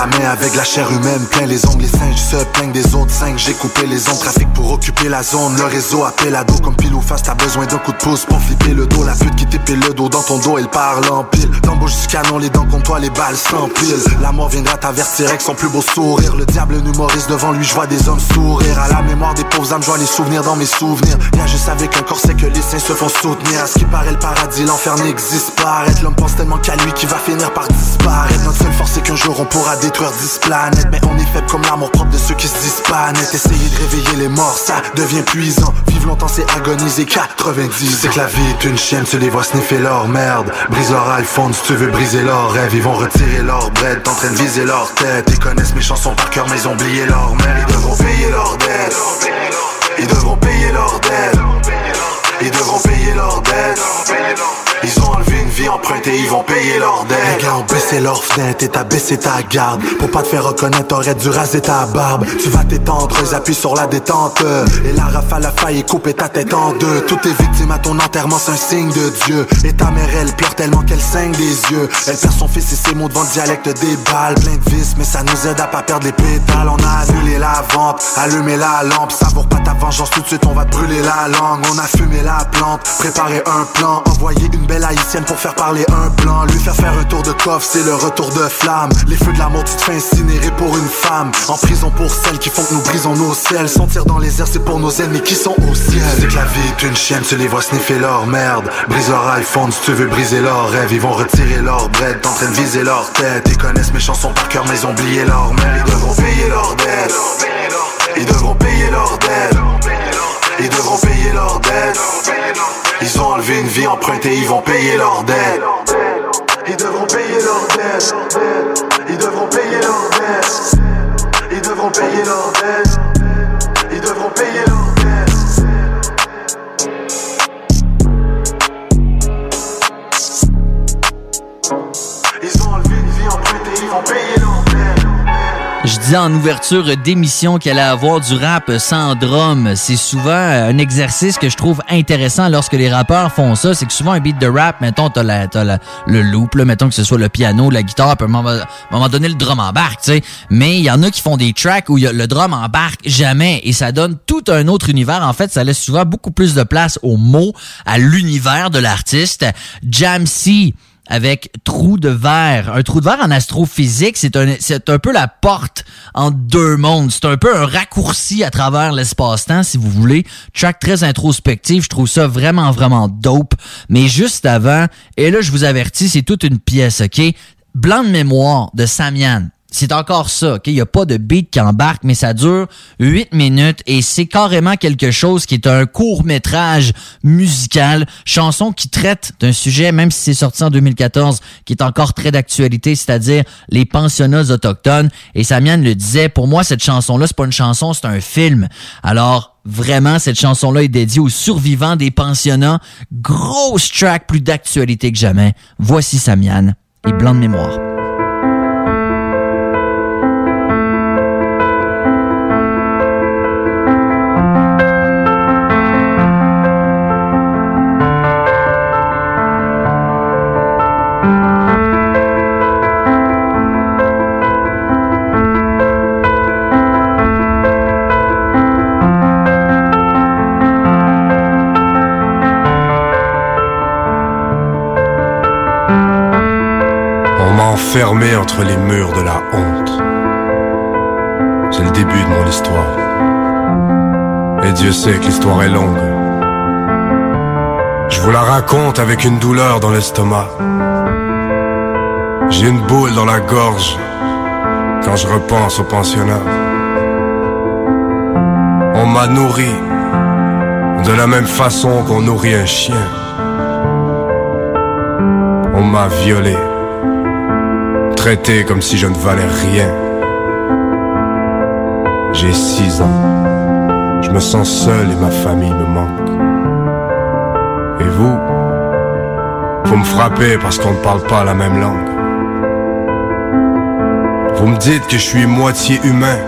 S4: La
S16: main avec la chair humaine, plein les ongles, les singes se plaignent des autres cinq. J'ai coupé les ondes, trafic pour occuper la zone. Le réseau appelle à dos comme pile ou face, t'as besoin d'un coup de pouce pour flipper le dos. La pute qui t'épée le dos dans ton dos, elle parle en pile. D'embauche du canon, les dents contre toi, les balles s'empilent. La mort viendra t'avertir avec son plus beau sourire. Le diable, un devant lui, je vois des hommes sourire. À la mémoire des pauvres âmes, je vois les souvenirs dans mes souvenirs. Bien juste avec un corset que les saints se font soutenir. À ce qui paraît le paradis, l'enfer n'existe pas. L'homme pense tellement qu'à lui qui va finir par disparaître. Notre seule force, c'est qu'un jour on pourra détruire 10 planètes. Mais on est faible comme l'amour propre de ceux qui se disent pas net. Essayer de réveiller les morts, ça devient puissant. Vivre longtemps, c'est agoniser 90. C'est que la vie est une chienne, tu les vois sniffer leur merde. Brise leur iPhone si tu veux briser leurs rêves. Ils vont retirer leur bread, de viser leur tête. Ils connaissent mes chansons par cœur, mais ils ont oublié leur mère. Ils devront payer leur dette. Ils devront payer leur dette. Ils devront payer leur dette. Ils ont enlevé une vie empruntée, ils vont payer leur dette. Les gars ont baissé leur fenêtre et t'as baissé ta garde. Pour pas te faire reconnaître, t'aurais dû raser ta barbe. Tu vas t'étendre, ils appuient sur la détente. Et la rafale a failli couper ta tête en deux. Toutes tes victimes à ton enterrement, c'est un signe de Dieu. Et ta mère, elle pleure tellement qu'elle saigne des yeux. Elle perd son fils et ses mots devant le dialecte des balles. Plein de vis, mais ça nous aide à pas perdre les pétales. On a annulé la vente, allumé la lampe. Savoure pas ta vengeance, tout de suite on va te brûler la langue. On a fumé la plante, préparé un plan. Envoyé une belle haïtienne pour faire parler un plan. Lui faire faire un tour de coffre, c'est le retour de flamme. Les feux de l'amour, tu te fais incinérer pour une femme. En prison pour celles qui font que nous brisons nos selles. Sentir dans les airs, c'est pour nos ennemis qui sont au ciel. C'est que la vie est une chienne, tu les vois sniffer leur merde. Brise leur iPhone si tu veux briser leurs rêves. Ils vont retirer leur bread, t'en train de viser leur tête. Ils connaissent mes chansons par cœur, mais ils ont oublié leur mère. Ils devront payer leur dette. Ils devront payer leur dette. Ils devront payer leur dette. Ils ont enlevé une vie empruntée, ils vont payer leur dette. Ils devront payer leur dette. Ils devront payer leur dette. Ils devront payer leur dette. Ils devront payer leur dette. Ils ont enlevé une vie empruntée, ils vont payer leur dette.
S6: Je disais en ouverture d'émission qu'il allait avoir du rap sans drum. C'est souvent un exercice que je trouve intéressant lorsque les rappeurs font ça. C'est que souvent un beat de rap, mettons, t'as, le loop, là, mettons que ce soit le piano, la guitare, puis à un moment, donné, le drum embarque, tu sais. Mais il y en a qui font des tracks où le drum embarque jamais et ça donne tout un autre univers. En fait, ça laisse souvent beaucoup plus de place aux mots, à l'univers de l'artiste. Jamsey avec trou de verre. Un trou de verre en astrophysique, c'est un, c'est un peu la porte entre deux mondes. C'est un peu un raccourci à travers l'espace-temps, si vous voulez. Track très introspectif, je trouve ça vraiment, vraiment dope. Mais juste avant, et là, je vous avertis, c'est toute une pièce, OK? Blanc de mémoire de Samian. C'est encore ça, OK? Il n'y a pas de beat qui embarque, mais ça dure 8 minutes et c'est carrément quelque chose qui est un court-métrage musical, chanson qui traite d'un sujet, même si c'est sorti en 2014, qui est encore très d'actualité, c'est-à-dire les pensionnats autochtones. Et Samian le disait, pour moi, cette chanson-là, c'est pas une chanson, c'est un film. Alors, Vraiment, cette chanson-là est dédiée aux survivants des pensionnats. Grosse track plus d'actualité que jamais. Voici Samian et Blanc de mémoire.
S31: Enfermé entre les murs de la honte. C'est le début de mon histoire. Et Dieu sait que l'histoire est longue. Je vous la raconte avec une douleur dans l'estomac. J'ai une boule dans la gorge quand je repense au pensionnat. On m'a nourri de la même façon qu'on nourrit un chien. On m'a violé, traité comme si je ne valais rien. J'ai six ans, je me sens seul et ma famille me manque. Et vous, vous me frappez parce qu'on ne parle pas la même langue. Vous me dites que je suis moitié humain,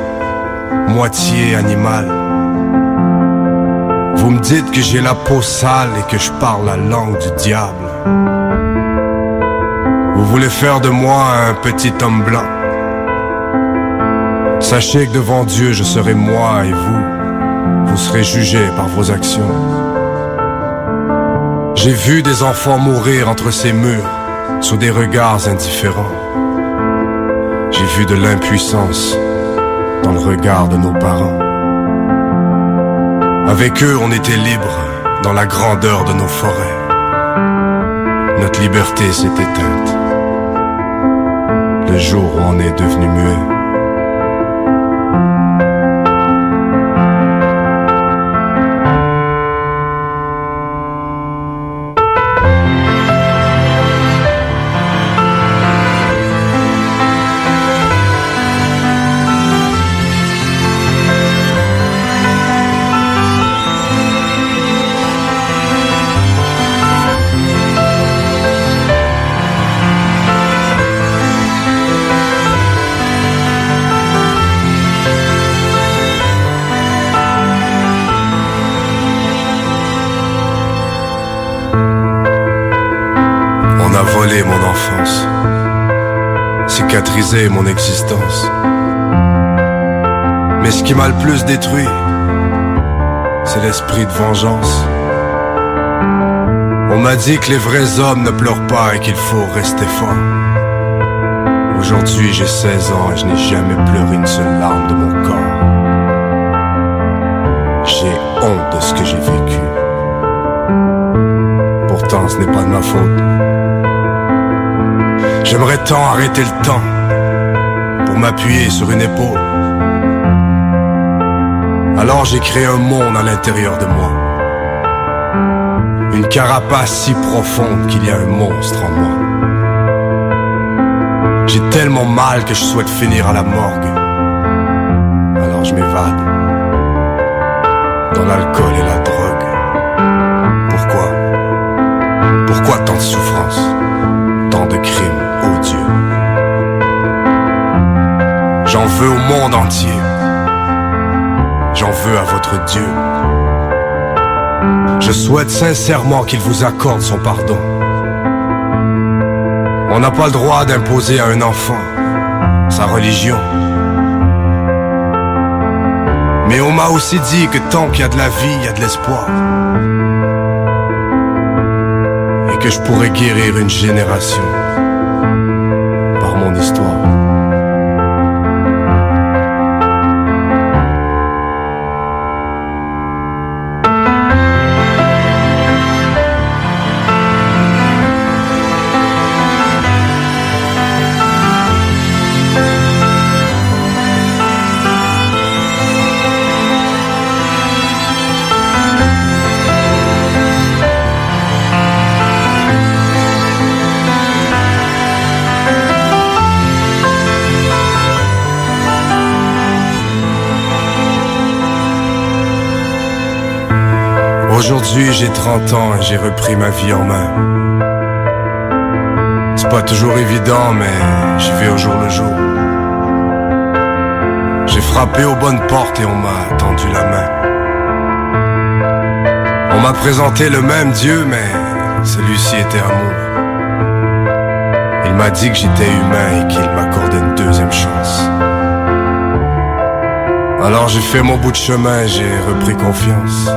S31: moitié animal. Vous me dites que j'ai la peau sale et que je parle la langue du diable. Vous voulez faire de moi un petit homme blanc. Sachez que devant Dieu, je serai moi et vous. Vous serez jugés par vos actions. J'ai vu des enfants mourir entre ces murs, sous des regards indifférents. J'ai vu de l'impuissance dans le regard de nos parents. Avec eux, on était libres dans la grandeur de nos forêts. Notre liberté s'est éteinte le jour où on est devenu muet. Mon existence. Mais ce qui m'a le plus détruit, c'est l'esprit de vengeance. On m'a dit que les vrais hommes ne pleurent pas et qu'il faut rester fort. Aujourd'hui j'ai 16 ans et je n'ai jamais pleuré une seule larme de mon corps. J'ai honte de ce que j'ai vécu. Pourtant ce n'est pas de ma faute. J'aimerais tant arrêter le temps pour m'appuyer sur une épaule. Alors j'ai créé un monde à l'intérieur de moi. Une carapace si profonde qu'il y a un monstre en moi. J'ai tellement mal que je souhaite finir à la morgue. Alors je m'évade dans l'alcool et la au monde entier. J'en veux à votre Dieu. Je souhaite sincèrement qu'il vous accorde son pardon. On n'a pas le droit d'imposer à un enfant sa religion. Mais on m'a aussi dit que tant qu'il y a de la vie, il y a de l'espoir. Et que je pourrais guérir une génération Aujourd'hui j'ai 30 ans et j'ai repris ma vie en main. C'est pas toujours évident mais j'y vais au jour le jour. J'ai frappé aux bonnes portes et on m'a tendu la main. On m'a présenté le même Dieu mais celui-ci était amour. Il m'a dit que j'étais humain et qu'il m'accordait une deuxième chance. Alors j'ai fait mon bout de chemin, j'ai repris confiance.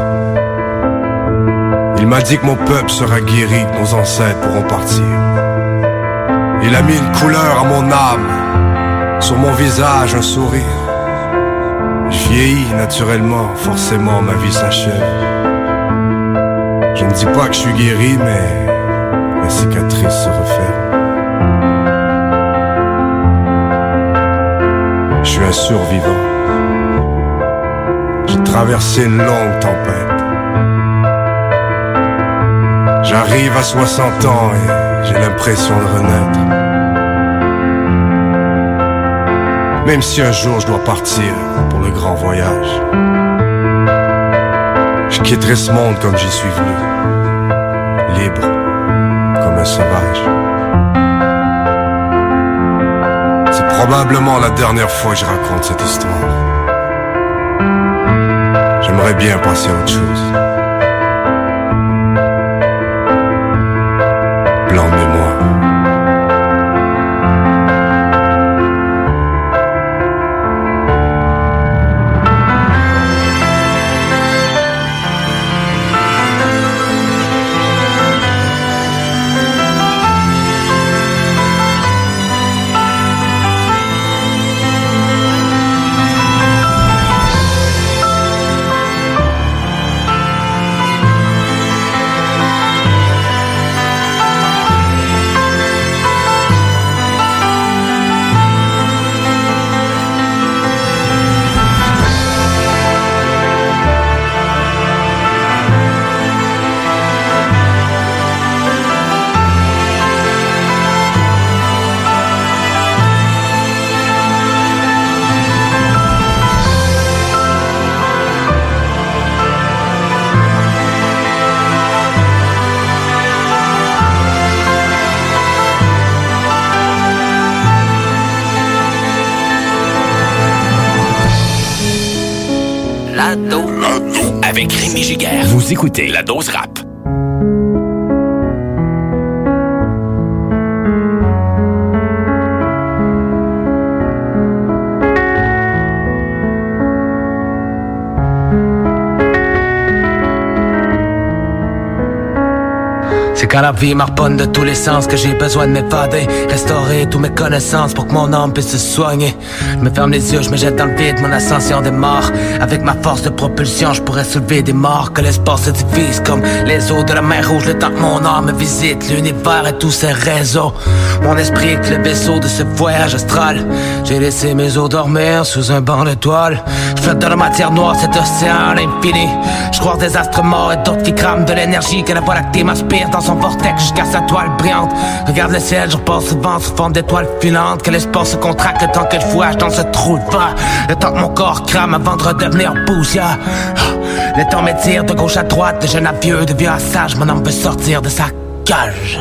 S31: Il m'a dit que mon peuple sera guéri, que nos ancêtres pourront partir. Il a mis une couleur à mon âme, sur mon visage un sourire. Je vieillis naturellement, forcément ma vie s'achève. Je ne dis pas que je suis guéri, mais la cicatrice se referme. Je suis un survivant. J'ai traversé une longue tempête. J'arrive à 60 ans et j'ai l'impression de renaître. Même si un jour je dois partir pour le grand voyage, je quitterai ce monde comme j'y suis venu, libre comme un sauvage. C'est probablement la dernière fois que je raconte cette histoire. J'aimerais bien passer à autre chose.
S32: Écoutez
S5: La dose rap.
S33: Quand la vie m'harponne de tous les sens que j'ai besoin de m'évader Restaurer toutes mes connaissances pour que mon âme puisse se soigner. Je me ferme les yeux, je me jette dans le vide, mon ascension des morts Avec ma force de propulsion, je pourrais soulever des morts Que l'espace se divise comme les eaux de la mer rouge Le temps que mon âme visite l'univers et tous ses réseaux. Mon esprit est le vaisseau de ce voyage astral. J'ai laissé mes os dormir sous un banc d'étoiles. Je flotte dans la matière noire, cet océan à l'infini Je crois des astres morts et d'autres qui crament de l'énergie Que la voie lactée m'aspire dans son vortex jusqu'à sa toile brillante. Regarde le ciel, je repasse souvent sous forme d'étoiles filantes. Que l'espace se contracte le temps que je voyage dans ce trou de Le temps que mon corps crame avant de redevenir poussière. Le temps m'étire de gauche à droite, de jeune à vieux, de vieux à sage. Mon âme veut sortir de sa cage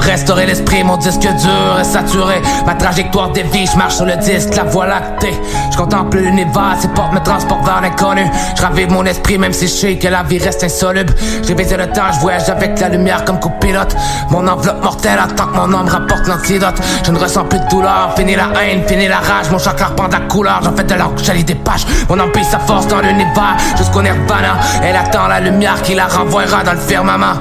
S33: restaurer l'esprit, mon disque dur est saturé. Ma trajectoire dévie, je marche sur le disque, la voie lactée. Je contemple l'univers, ses portes me transportent vers l'inconnu Je ravive mon esprit même si je sais que la vie reste insoluble. J'ai baisé le temps, je voyage avec la lumière comme copilote. Mon enveloppe mortelle attend que mon âme rapporte l'antidote. Je ne ressens plus de douleur, fini la haine, fini la rage. Mon chakra reprend de la couleur, j'en fais de l'encre, j'allie des pages. Mon âme pille sa force dans l'univers jusqu'au nirvana. Elle attend la lumière qui la renvoiera dans le firmament.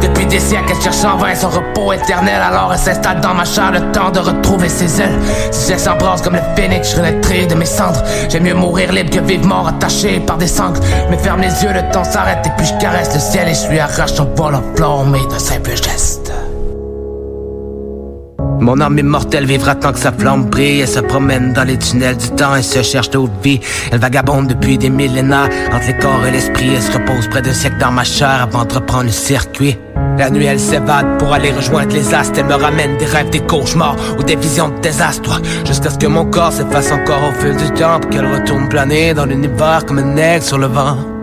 S33: Des depuis des siècles, elle cherche en vain son repos éternel. Alors elle s'installe dans ma chair, le temps de retrouver ses ailes. Si elle s'embrasse comme le phénix, je renaîtrai de mes cendres. J'aime mieux mourir libre que vivre mort attaché par des sangles. Mais ferme les yeux, le temps s'arrête et puis je caresse le ciel et je lui arrache son vol enflammé d'un simple geste. Mon âme immortelle vivra tant que sa flamme brille. Elle se promène dans les tunnels du temps et se cherche d'autres vies. Elle vagabonde depuis des millénaires entre les corps et l'esprit. Elle se repose près d'un siècle dans ma chair avant de reprendre le circuit. La nuit, elle s'évade pour aller rejoindre les astres. Elle me ramène des rêves, des cauchemars ou des visions de désastre. Jusqu'à ce que mon corps s'efface encore au fil du temps pour qu'elle retourne planer dans l'univers comme un aigle sur le vent.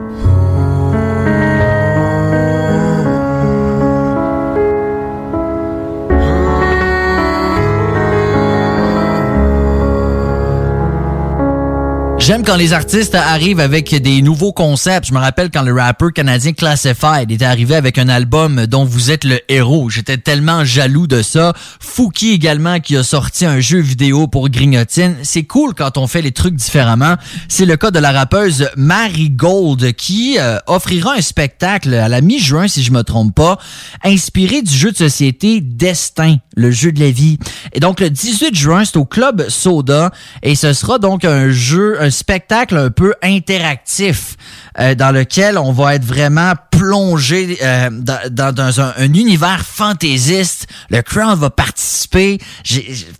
S6: J'aime quand les artistes arrivent avec des nouveaux concepts. Je me rappelle quand le rappeur canadien Classified était arrivé avec un album dont vous êtes le héros. J'étais tellement jaloux de ça. Fouki également qui a sorti un jeu vidéo pour Grignotine. C'est cool quand on fait les trucs différemment. C'est le cas de la rappeuse Mary Gold qui euh, offrira un spectacle à la mi-juin, si je me trompe pas, inspiré du jeu de société Destin, le jeu de la vie. Et donc le 18 juin, c'est au Club Soda et ce sera donc un jeu, un spectacle un peu interactif euh, dans lequel on va être vraiment plongé euh, dans, un, un, univers fantaisiste. Le crowd va participer.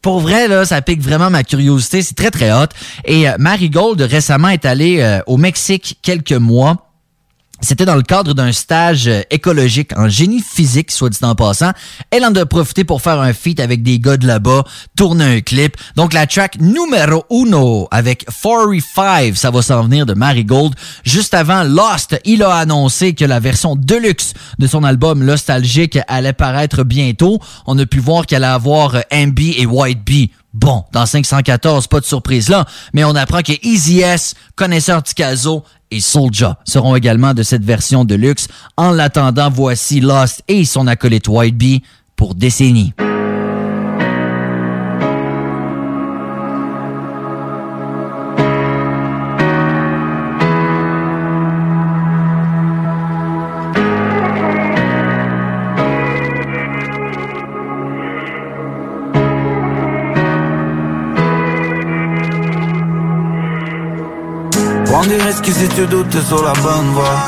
S6: pour vrai, là, ça pique vraiment ma curiosité. C'est très, très hot. Et euh, Gold récemment est allée euh, au Mexique quelques mois c'était dans le cadre d'un stage euh, écologique en génie physique, soit dit en passant. Elle en a profité pour faire un feat avec des gars de là-bas, tourner un clip. Donc la track numéro uno avec 45, ça va s'en venir de Marigold. Juste avant Lost, il a annoncé que la version deluxe de son album Nostalgique allait paraître bientôt. On a pu voir qu'elle allait avoir MB et White Bee Bon, dans 514, pas de surprise là, mais on apprend que Easy S, connaisseur Ticazo et Soulja seront également de cette version de luxe. En l'attendant, voici Lost et son acolyte White Bee pour décennies.
S35: Prends des risques si tu doutes sur la bonne voie.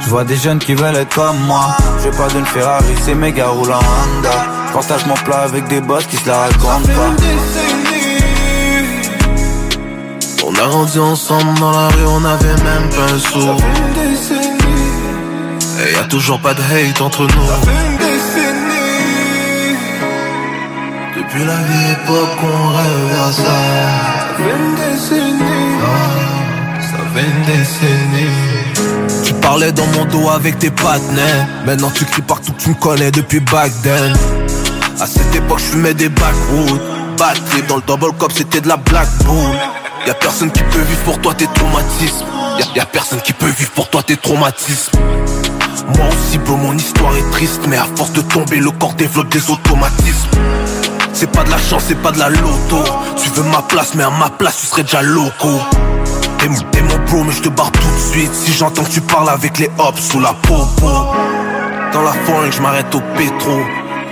S35: Je vois des jeunes qui veulent être comme moi. Je pas d'une Ferrari, c'est méga roulant Honda. Partage mon plat avec des boss qui se la racontent pas.
S16: On a rendu ensemble dans la rue, on avait même pas un sou Et y a toujours pas de hate entre nous. Depuis la vieille époque on rêve à ça. Une décennie. Ah.
S11: Tu parlais dans mon dos avec tes partenaires. Maintenant tu cries partout tu me connais depuis back then. À cette époque je fumais des backwoods. Bad dans le double cop c'était de la black bull Y'a personne qui peut vivre pour toi tes traumatismes. Y'a personne qui peut vivre pour toi tes traumatismes. Moi aussi bro mon histoire est triste Mais à force de tomber le corps développe des automatismes. C'est pas de la chance c'est pas de la loto. Tu veux ma place mais à ma place tu serais déjà loco T'es mon bro mais je te barre tout de suite. Si j'entends que tu parles avec les hops sous la popo. Dans la forêt je au pétro.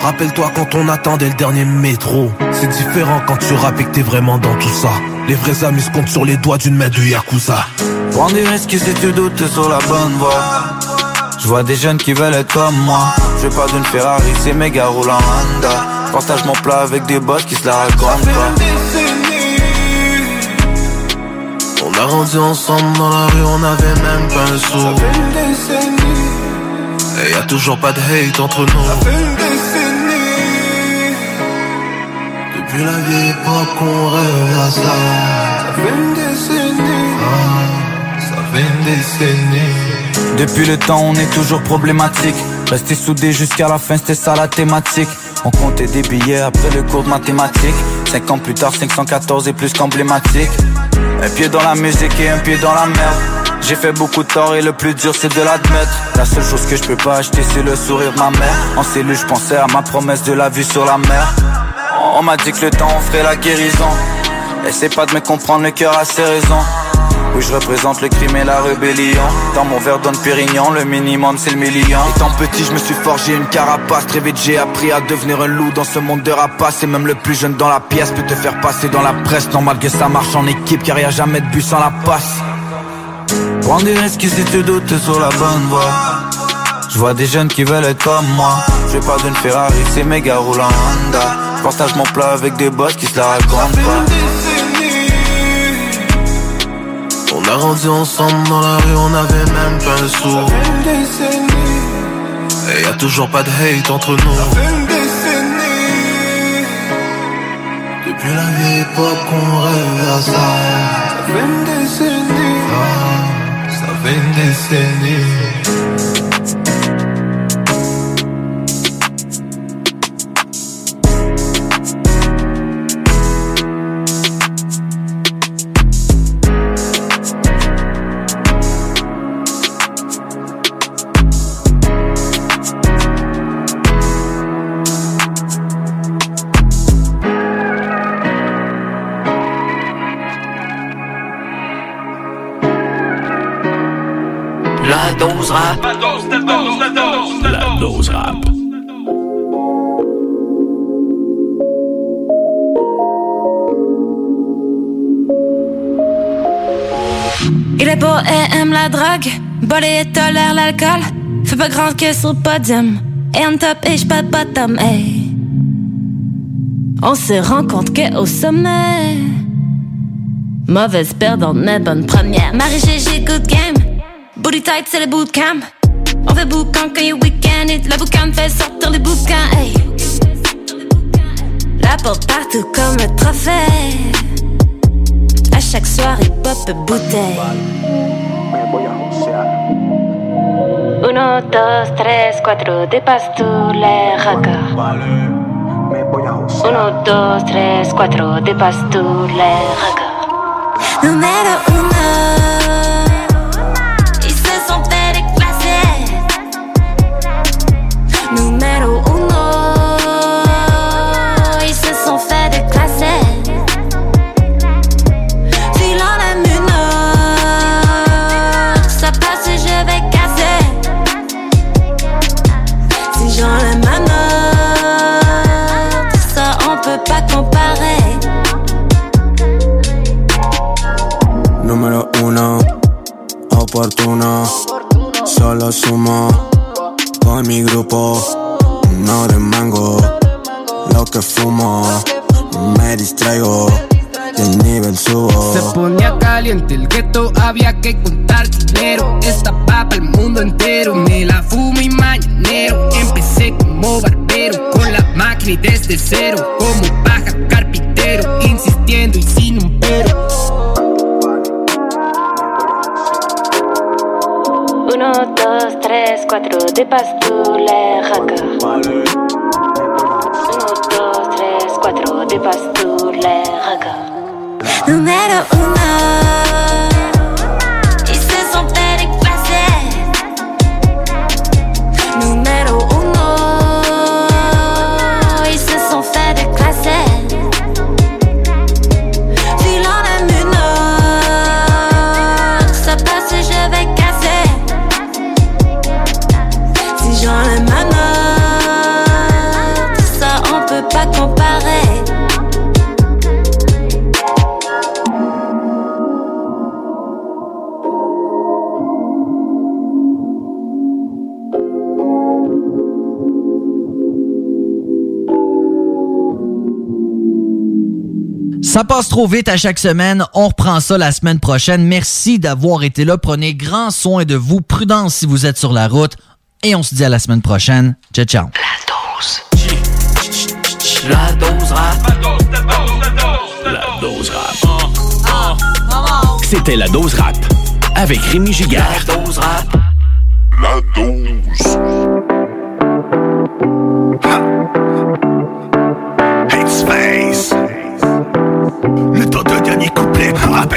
S11: Rappelle-toi quand on attendait le dernier métro. C'est différent quand tu rappes que t'es vraiment dans tout ça. Les vrais amis se comptent sur les doigts d'une main de Yakuza.
S35: Prends des risques si tu doutes sur la bonne voie. Je vois des jeunes qui veulent être comme moi. Je pas d'une Ferrari, c'est méga roulant Honda. Partage mon plat avec des boss qui se la racontent pas
S16: a rendu ensemble dans la rue, on avait même pas un sou. Ça fait une décennie. Et y a toujours pas de hate entre nous. Ça fait une décennie. Depuis la vieille époque, on rêve à ça. Ça fait une décennie. Ah, ça fait une décennie.
S35: Depuis le temps, on est toujours problématique. Rester soudés jusqu'à la fin, c'était ça la thématique. On comptait des billets après le cours de mathématiques. Cinq ans plus tard, 514 est plus qu'emblématique. Un pied dans la musique et un pied dans la merde. J'ai fait beaucoup de tort et le plus dur c'est de l'admettre. La seule chose que je peux pas acheter c'est le sourire de ma mère. En cellule, je pensais à ma promesse de la vue sur la mer. On m'a dit que le temps on ferait la guérison. Essaie pas de me comprendre, le cœur a ses raisons. Oui, je représente le crime et la rébellion. Dans mon verre donne Pérignon, le minimum c'est le million. Étant petit, je me suis forgé une carapace. Très vite, j'ai appris à devenir un loup dans ce monde de rapaces. Et même le plus jeune dans la pièce peut te faire passer dans la presse. Normal que ça marche en équipe, car y a jamais de but sans la passe. Prends des risques si tu doutes sur la bonne voie. Je vois des jeunes qui veulent être comme moi. Je pas d'une Ferrari, c'est méga roulant Honda. Je partage mon plat avec des boss qui se la racontent pas.
S16: On a grandi ensemble dans la rue, on avait même pas le sou. Et y a toujours pas de hate entre nous. Depuis la vieille époque, on rêve à ça. Ça fait une décennie. Ah, ça fait une décennie.
S36: Beau et aime la drogue, bolé et tolère l'alcool. Fait pas grand que sur le podium. Et on top et j'pas de bottom, hey. On se rend compte que au sommet. Mauvaise perdante, mais bonne première. Marie GG, good game. Booty tight, c'est le bootcamp. On fait boucan quand il week-end. La boucan fait sortir les bouquins, hey. La porte partout comme un trophée. Chaque soirée, pop bouteille. Uno, dos, tres, cuatro, dépasse tous les records. Uno, dos, tres, cuatro, dépasse tous les records. Numéro uno.
S6: Trop vite à chaque semaine. On reprend ça la semaine prochaine. Merci d'avoir été là. Prenez grand soin de vous. Prudence si vous êtes sur la route. Et on se dit à la semaine prochaine. Ciao, ciao.
S5: La dose rap. La dose rap.
S4: C'était la dose rap avec Rémi Giguère.
S5: La dose rap.
S4: La dose.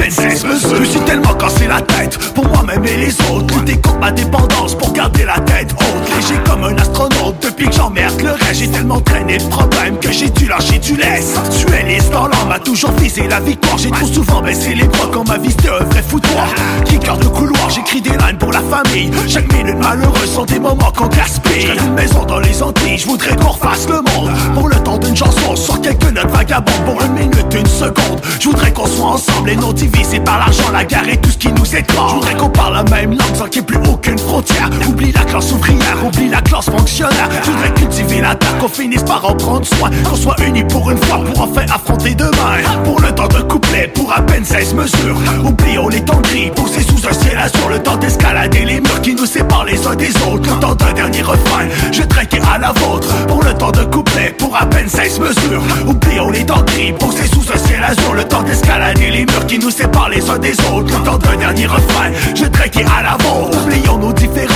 S37: Je suis tellement cassé la tête. Pour moi-même et les autres Lutter contre ma dépendance pour garder la tête haute. Léger comme un astronaute Depuis que j'emmerde le reste.
S11: J'ai tellement traîné de problèmes Que j'ai dû lâcher tu laisses Tuer les dans l'âme a toujours visé la victoire. J'ai trop souvent baissé les bras Quand ma vie c'était un vrai foutoir. Kicker de couloir J'écris des lines pour la famille. Chaque minute malheureuse sont des moments qu'on gaspille. Une maison dans les Antilles Je voudrais qu'on refasse le monde. Pour le temps d'une chanson Sur quelques notes vagabondes. Pour une minute, une seconde Je voudrais qu'on soit ensemble et non divisés par l'argent, la guerre et tout ce qui nous étrange Je voudrais qu'on parle la même langue sans qu'il n'y ait plus aucune frontière. Oublie la classe ouvrière, oublie la classe fonctionnaire. Je voudrais cultiver la terre, qu'on finisse par en prendre soin. Qu'on soit unis pour une fois, pour enfin affronter demain. Pour le temps de couplet, pour à peine 16 mesures. Oublions les temps gris, posés sous un ciel azur. Le temps d'escalader les murs qui nous séparent les uns des autres. Le temps d'un dernier refrain, je traquais à la vôtre De couplet, pour à peine 16 mesures. Oublions les temps gris, sous un ciel azur Le temps d'escalader les murs qui nous séparent les uns des autres. Le temps d'un dernier refrain, je traquais à la vôtre Oublions nos différences,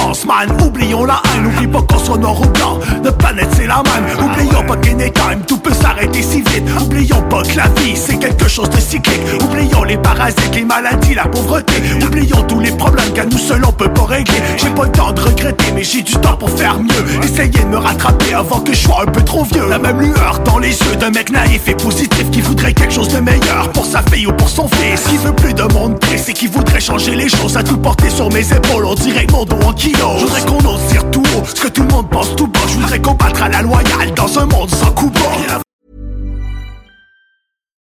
S11: oublions la haine N'oublie pas qu'on soit noir ou blanc, notre planète c'est la même Oublions pas qu'anytime, tout peut s'arrêter si vite. Oublions pas que la vie c'est quelque chose de cyclique. Oublions les parasites, les maladies, la pauvreté. Oublions tous les problèmes qu'à nous seuls on peut pas régler. J'ai pas le temps de regretter mais j'ai du temps pour faire mieux. Essayez de me rattraper avant que je sois un peu trop vieux. La même lueur dans les yeux d'un mec naïf et positif Qui voudrait quelque chose de meilleur pour sa fille ou pour son fils. Qui veut plus de monde triste et qui voudrait changer les choses À tout porter sur mes épaules, on dirait mon dos en kilos Je voudrais qu'on ose dire tout haut ce que tout le monde pense tout bas. Je voudrais combattre à la loyale dans un monde sans coup bas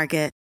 S38: Market.